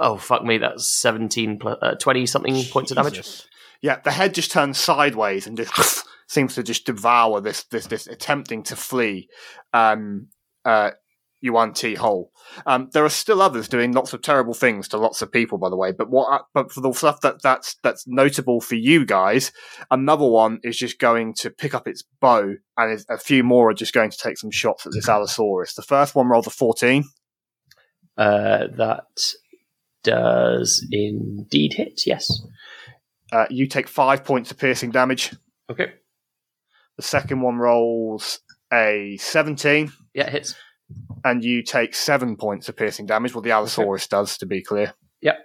Oh, fuck me, that's 17 plus, uh, 20 something points of damage. Yeah, the head just turns sideways and just seems to just devour this this this attempting to flee um uh Yuan-ti hole. Um, there are still others doing lots of terrible things to lots of people, by the way. But what? But for the stuff that that's that's notable for you guys, another one is just going to pick up its bow, and a few more are just going to take some shots at this Allosaurus. The first one rolled a fourteen. Uh, that does indeed hit, yes. Uh, you take five points of piercing damage. Okay. The second one rolls a seventeen. Yeah, it hits. And you take seven points of piercing damage. Well, the Allosaurus does, to be clear. Yep.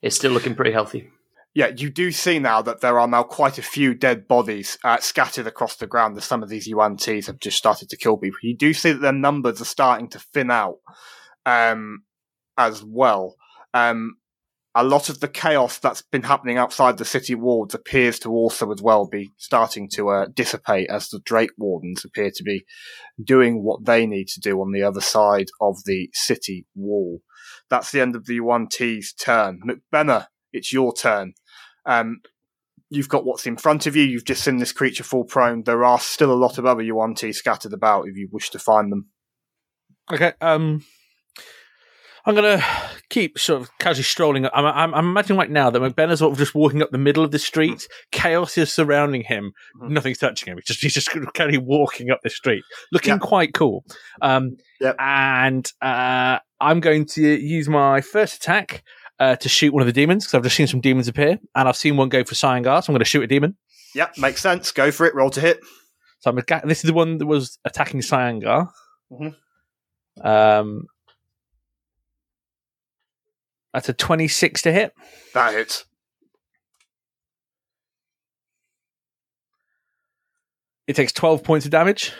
It's still looking pretty healthy. Yeah, you do see now that there are now quite a few dead bodies uh, scattered across the ground as some of these Yuan-tis have just started to kill people. You do see that their numbers are starting to thin out um, as well. Um, a lot of the chaos that's been happening outside the city walls appears to also as well be starting to uh, dissipate as the Drake Wardens appear to be doing what they need to do on the other side of the city wall. That's the end of the Yuan-ti's turn. McBenna, it's your turn. Um, you've got what's in front of you. You've just seen this creature fall prone. There are still a lot of other Yuan-ti scattered about if you wish to find them. Okay. Um, I'm gonna keep sort of casually strolling. I'm, I'm, I'm imagining right now that McBenna's sort of just walking up the middle of the street. Chaos is surrounding him. Mhm. Nothing's touching him. He's just he's just kind of walking up the street, looking quite cool. Um, Yep. and uh, I'm going to use my first attack uh, to shoot one of the demons because I've just seen some demons appear, and I've seen one go for Cyangar, so I'm going to shoot a demon. Yep, makes sense. Go for it. Roll to hit. So I'm this is the one that was attacking Cyangar. Mhm. Um, that's a 26 to hit. That hits. It takes 12 points of damage.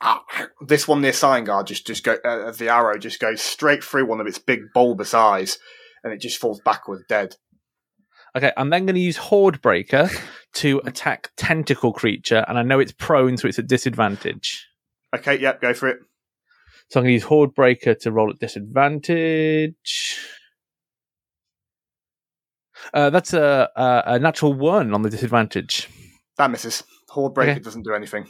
Ah, this one near Cyangar just just go uh, the arrow just goes straight through one of its big bulbous eyes, and it just falls backwards dead. Okay, I'm then going to use Horde Breaker to attack Tentacle Creature, and I know it's prone, so it's a disadvantage. Okay, yep, go for it. So I'm going to use Horde Breaker to roll at disadvantage. Uh, that's a, a a natural one on the disadvantage. That misses. Horde Breaker Okay. doesn't do anything.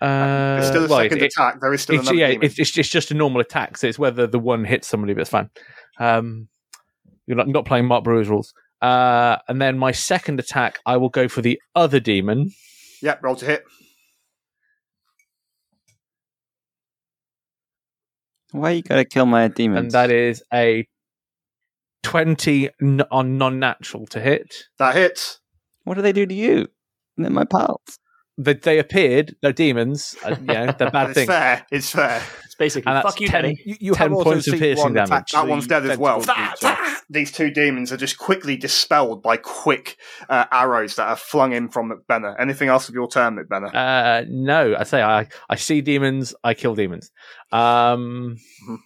Uh, There's still a well, second it- attack. There is still it's, another yeah, demon. it's, it's, it's just a normal attack. So it's whether the one hits somebody, but it's fine. Um, you're not, not playing Mark Brewer's rules. Uh, and then my second attack, I will go for the other demon. Yep, roll to hit. Why you gotta kill my demons? And that is a 20 n- on non natural to hit. That hits. what do they do to you? They're my pals. They, they appeared, they're demons. Uh, yeah, they're bad things. it's things. fair. It's fair. It's basically And that's fuck you, 10, Danny. You, you 10 have also points of seen piercing one damage. attack That one's dead as well. tentacles creature. These two demons are just quickly dispelled by quick uh, arrows that are flung in from McBenna. Anything else of your turn, McBenna? Uh, no, I say I, I see demons, I kill demons. Um, Mhm.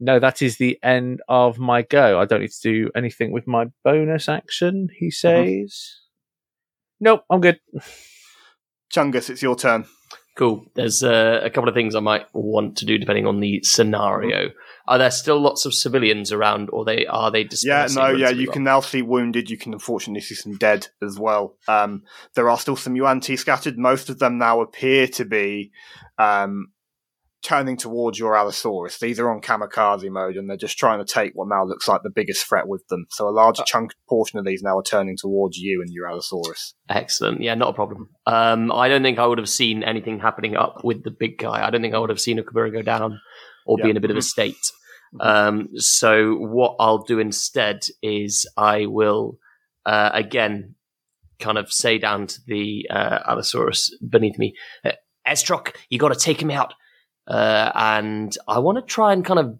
No, that is the end of my go. I don't need to do anything with my bonus action, he says. Nope, I'm good. Chungus, it's your turn. Cool. There's uh, a couple of things I might want to do depending on the scenario. Are there still lots of civilians around, or they are they Yeah, no, yeah, you well? can now see wounded. You can unfortunately see some dead as well. Um, there are still some Yuan-Ti scattered. Most of them now appear to be um, turning towards your Allosaurus. These are on kamikaze mode, and they're just trying to take what now looks like the biggest threat with them. So a large chunk portion of these now are turning towards you and your Allosaurus. Excellent. Yeah, not a problem. Um, I don't think I would have seen anything happening up with the big guy. I don't think I would have seen a Kabura go down or be in a bit of a state. Um, so what I'll do instead is I will uh, again kind of say down to the uh, Allosaurus beneath me, uh, Estrock, you got to take him out. Uh, and I want to try and kind of.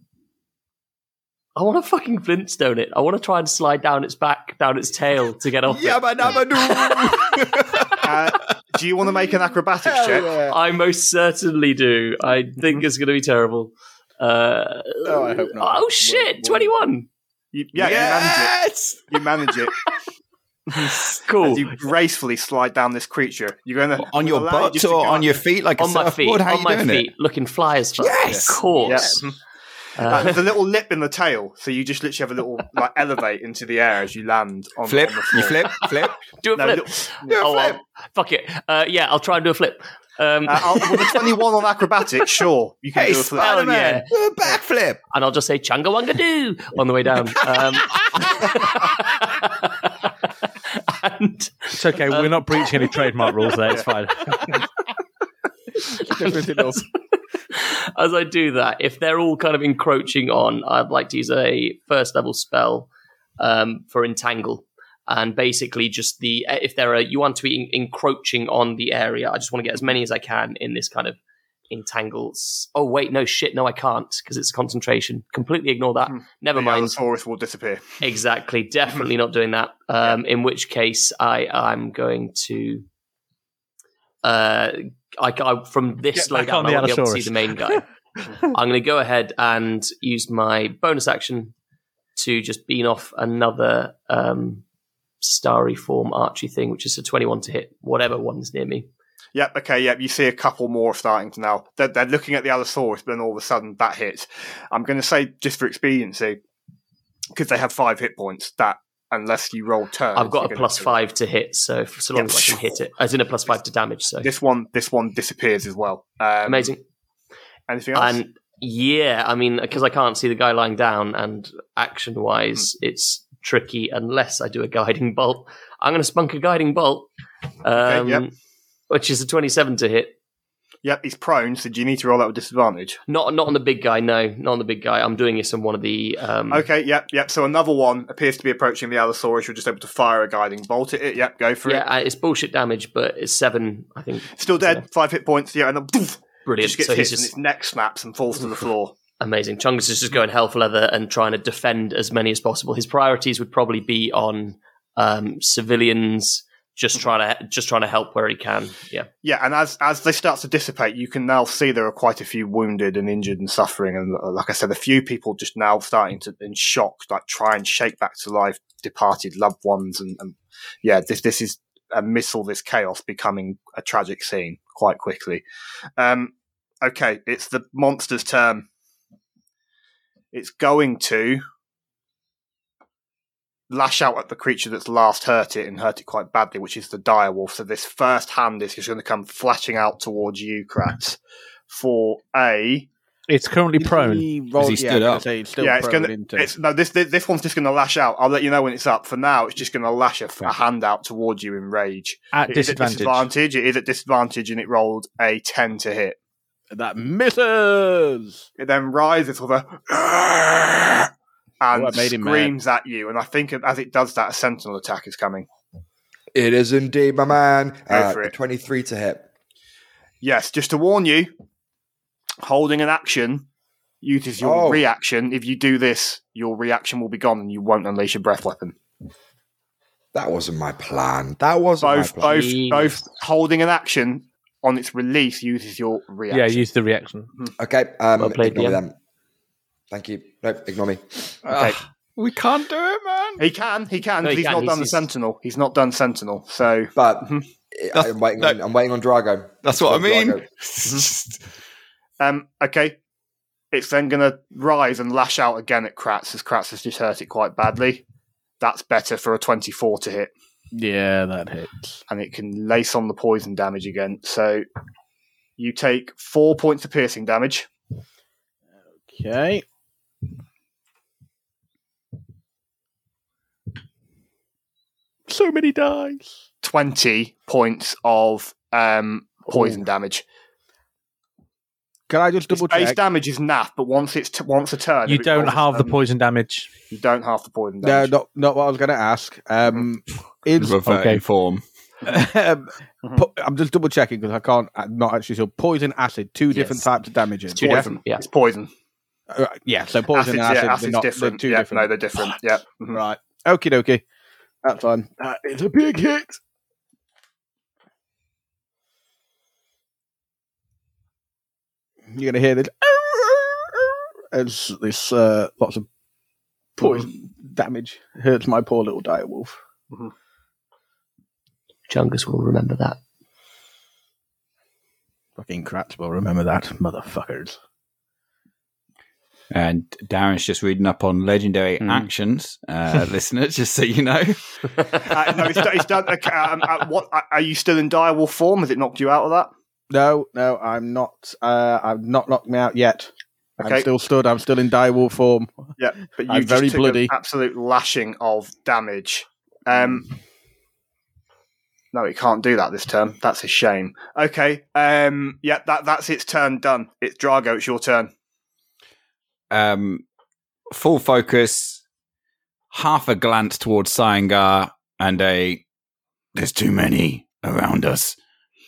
I want to fucking Flintstone it. I want to try and slide down its back, down its tail to get off it. Yabba dabba doo. Uh, do you want to make an acrobatics Hell check? yeah. I most certainly do. I think it's going to be terrible. Uh, Oh, I hope not. Oh shit! Well, well- 21. You, yeah, yes. you manage it. You manage it. Cool. As you gracefully slide down this creature, you're going to On your butt or on your feet, like a on my feet. How on you my doing feet. it? Looking fly as fuck. Yes! Of course. Yeah. Uh, there's a little lip in the tail, so you just literally have a little like elevate into the air as you land on, Flip. on the floor. You flip. Flip. do a No, flip. little- Do a oh, flip. I'll- fuck it. Uh, yeah, I'll try and do a flip. Um, Uh, I'll- with a 21 on acrobatics, sure, you can Hey, do a flip. Spider-Man. yeah. Do a backflip. and I'll just say chunga wanga doo on the way down. Um, and It's okay, we're not breaching any trademark rules there, it's fine. Enough. as I do that, if they're all kind of encroaching on, I'd like to use a first level spell um, for entangle. And basically, just the if there are you want to be en- encroaching on the area, I just want to get as many as I can in this kind of entangles. Oh wait, no shit, no, I can't because it's concentration. Completely ignore that. Hmm. Never The mind. Allosaurus will disappear. Exactly, definitely not doing that. Um, In which case, I I'm going to. Uh, I, I from this Get slow back down, on I the won't be able to see the main guy. I'm going to go ahead and use my bonus action to just bean off another um, starry form archery thing, which is a 21 to hit whatever one's near me. Yep, okay, yep. You see a couple more starting to now. They're, they're looking at the Allosaurus, but then all of a sudden that hits. I'm going to say, just for expediency, because they have five hit points, that unless you roll turns. I've got a plus five to hit, so for so long Yeah. as I can hit it, as in a plus five to damage. So This one, this one disappears as well. Um, amazing. Anything else? And yeah, I mean, because I can't see the guy lying down, and action wise, Hmm. it's tricky unless I do a guiding bolt. I'm going to spunk a guiding bolt, um, yep. Which is a 27 to hit. Yep, he's prone, so do you need to roll that with disadvantage? Not not on the big guy, no, not on the big guy. I'm doing this on one of the. Um, Okay, yep, yep. So another one appears to be approaching the Allosaurus. You're just able to fire a guiding bolt at it. Yep, go for Yeah, it. uh, it's bullshit damage, but it's seven, I think. Still dead, five hit points. Yeah, and then poof, Brilliant. just gets So hit he's and just its neck snaps and falls to the floor. amazing. Chungus is just going hell for leather and trying to defend as many as possible. His priorities would probably be on um, civilians, just trying to just trying to help where he can. Yeah. Yeah, and as as they start to dissipate, you can now see there are quite a few wounded and injured and suffering, and uh, like I said, a few people just now starting to in shock, like try and shake back to life departed loved ones, and, and yeah, this this is amidst all this chaos becoming a tragic scene, quite quickly. Um, okay, it's the monster's turn. It's going to lash out at the creature that's last hurt it and hurt it quite badly, which is the direwolf. So this first hand is just going to come flashing out towards you, Kratz, for a It's currently prone. He rolled, he stood I up? He's still yeah, it's gonna. no. This, this this one's just gonna lash out. I'll let you know when it's up. For now, it's just gonna lash a, a hand out towards you in rage. At It is at disadvantage. disadvantage. It is at disadvantage, and it rolled a ten to hit. that misses. It then rises with a and Oh, I made mad. screams at you. And I think as it does that, a sentinel attack is coming. It is indeed, my man. Uh, 23 to hit. Yes, just to warn you, holding an action uses your Oh. reaction. If you do this, your reaction will be gone, and you won't unleash your breath weapon. That wasn't my plan. That wasn't both my plan. both both holding an action on its release uses your reaction. Yeah, use the reaction. Okay, um, Well played, ignore me Liam. then. Thank you. Nope, ignore me. Okay. We can't do it, man. He can, he can, No, he he's can. not He's- done the he's- Sentinel. He's not done Sentinel. So But Mhm. I- I'm waiting. On, I'm waiting on Drago. That's what I mean. Um okay. It's then gonna rise and lash out again at Kratz as Kratz has just hurt it quite badly. That's better for a twenty four to hit. Yeah, that hits. and it can lace on the poison damage again. So you take four points of piercing damage. Okay. So many dice. 20 points of um, poison damage. Can I just Its double base check? damage is naff, but once it's t- once a turn, You don't rolls have the poison damage. You don't have the poison damage. No, damage. not not what I was going to ask. Um, is Reverting Okay. form. um, po- I'm just double checking because I can't. I'm not actually sure. Poison, acid, two different Yes. types of damages. Two Poison. different, yeah. It's poison. Uh, yeah, so poison Acid's, and acid, yeah, they're acid's not, different. They're two yeah, different. no, they're different. Yeah. Mhm. Right. Okie dokie. That's fine. That is a big hit. You're gonna hear this as this uh, lots of poison damage hurts my poor little dire wolf. Chungus will remember that. Fucking crats will remember that, motherfuckers. And Darren's just reading up on legendary Hmm. actions, uh, listeners, just so you know. uh, no, it's, done- it's done. Okay, um, uh, what are you still in direwolf form? Has it knocked you out of that? No, no, I'm not. Uh, I've not knocked me out yet. Okay. I'm still stood. I'm still in direwolf form. Yeah, but you I'm just very took bloody. an absolute lashing of damage. Um, no, it can't do that this turn. That's a shame. Okay, um, yeah, that that's its turn done. It's Drago. It's your turn. Um, full focus, half a glance towards Cyangar, and a "there's too many around us,"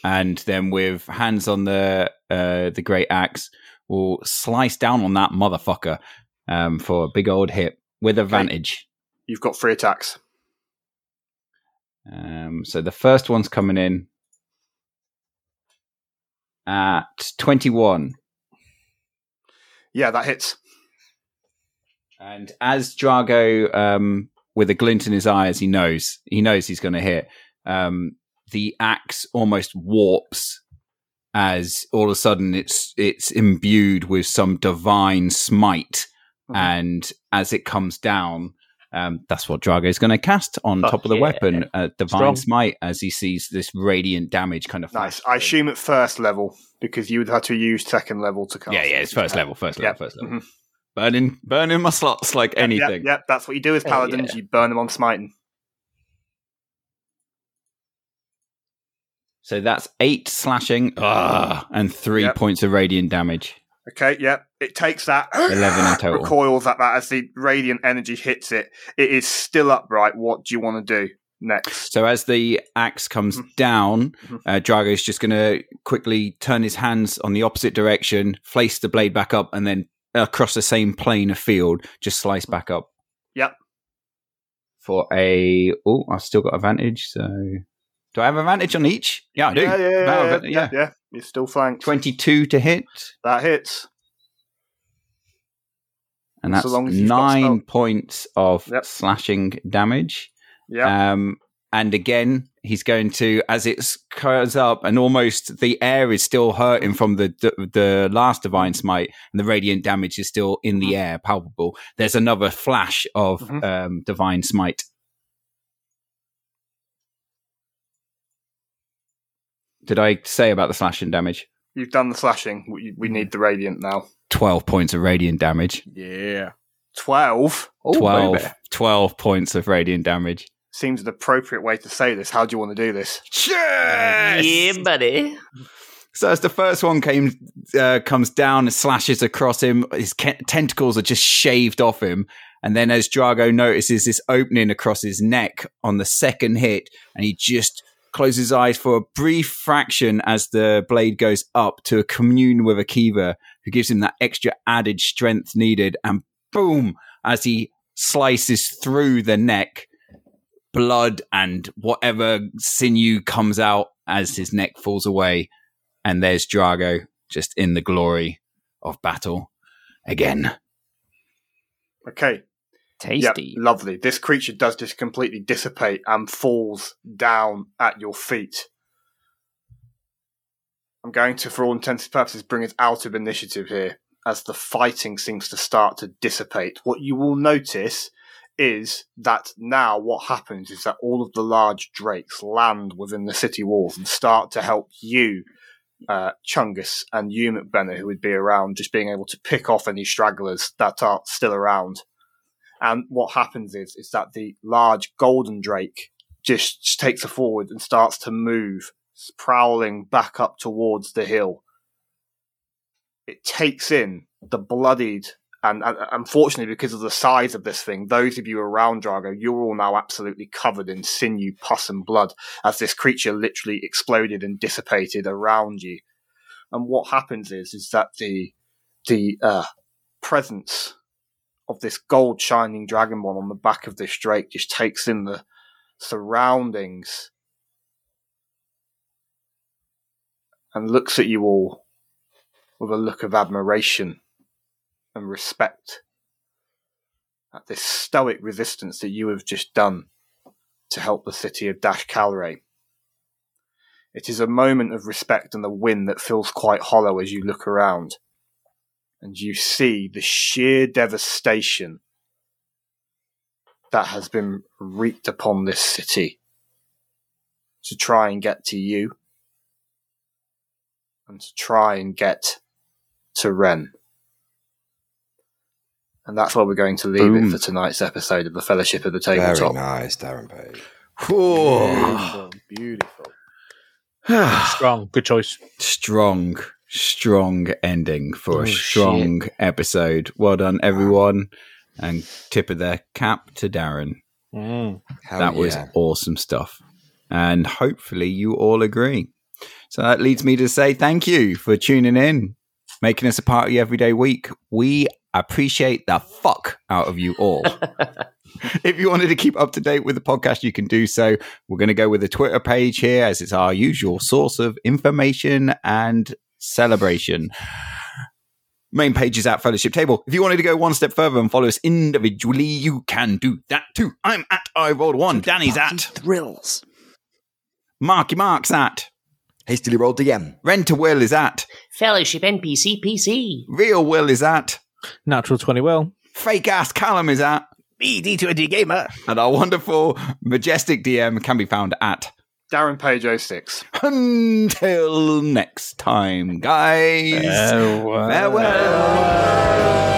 and then with hands on the uh, the great axe, will slice down on that motherfucker um, for a big old hit with advantage. You've got three attacks. Um, so the first one's coming in at twenty one. Yeah, that hits. And as Drago, um, with a glint in his eye, as he knows, he knows he's going to hit. Um, the axe almost warps as all of a sudden it's it's imbued with some divine smite, Mhm. and as it comes down, um, that's what Drago is going to cast on Fuck top of the yeah. weapon, uh, divine Strong. smite, as he sees this radiant damage kind of. Nice. I assume at first level because you would have to use second level to cast. Yeah, yeah, it's first level, first level, Yeah. first level. Mhm. Burning, burning my slots like Yep, anything. Yep, yep, that's what you do as Oh, paladins. yeah. You burn them on smiting. So that's eight slashing ah, and three Yep. points of radiant damage. Okay, yep. It takes that 11 in total. recoils at that as the radiant energy hits it. It is still upright. What do you want to do next? So as the axe comes down, Mhm. uh, Drago's just going to quickly turn his hands on the opposite direction, place the blade back up, and then across the same plane of field, just slice back up. Yep. For a oh, I've still got advantage. So do I have advantage on each? Yeah, I do. Yeah, yeah, yeah, yeah, yeah, yeah. You're still flanked. Twenty-two to hit, That hits. and So that's long as you've got nine points of Yep. slashing damage. Yeah. Um, and again, he's going to, as it curls up, and almost the air is still hurting from the the, last divine smite, and the radiant damage is still in the air, palpable. There's another flash of Mhm. um, divine smite. Did I say about the slashing damage? You've done the slashing. We, we need the radiant now. 12 points of radiant damage. Yeah. 12 Oh, 12, baby. 12 points of radiant damage. Seems an appropriate way to say this. How do you want to do this? Yes! Yeah, buddy. So as the first one came, uh, comes down and slashes across him, his ca- tentacles are just shaved off him. And then as Drago notices this opening across his neck on the second hit, and he just closes his eyes for a brief fraction as the blade goes up to commune with Akiva, who gives him that extra added strength needed. And boom, as he slices through the neck, blood and whatever sinew comes out as his neck falls away. And there's Drago just in the glory of battle again. Okay. Tasty. Yep, lovely. This creature does just completely dissipate and falls down at your feet. I'm going to, for all intents and purposes, bring us out of initiative here as the fighting seems to start to dissipate. What you will notice is that now what happens is that all of the large drakes land within the city walls and start to help you, uh, Chungus, and you, McBenna, who would be around, just being able to pick off any stragglers that are still around. And what happens is is that the large golden drake just, just takes a forward and starts to move, prowling back up towards the hill. It takes in the bloodied and, unfortunately because of the size of this thing, those of you around Drago, you're all now absolutely covered in sinew, pus, and blood as this creature literally exploded and dissipated around you. And what happens is is that the the uh, presence of this gold shining dragonborn on the back of this drake just takes in the surroundings and looks at you all with a look of admiration and respect at this stoic resistance that you have just done to help the city of Dash Calray. It is a moment of respect and a win that feels quite hollow as you look around and you see the sheer devastation that has been wreaked upon this city to try and get to you and to try and get to Wren. And that's where we're going to leave Boom. it for tonight's episode of the Fellowship of the Tabletop. Very nice, Darren Page. Beautiful. Beautiful. Strong. Good choice. strong, strong ending for Oh, a strong episode. Well done, everyone. And tip of the cap to Darren. Mm. Hell that was yeah. awesome stuff. And hopefully you all agree. So that leads me to say thank you for tuning in, making us a part of your everyday week. We appreciate the fuck out of you all. if you wanted to keep up to date with the podcast, you can do so. We're going to go with the Twitter page here, as it's our usual source of information and celebration. Main page is at Fellowship Table. If you wanted to go one step further and follow us individually, you can do that too. I'm at I rolled one. Danny's at thrills. Marky Mark's at Hastily rolled DM. Rent to Will is at Fellowship NPC PC. Real Will is at Natural 20 will. Fake Ass Callum is at BD20 Gamer. and our wonderful majestic DM can be found at Darren Page 06. Until next time, guys. Farewell. Farewell.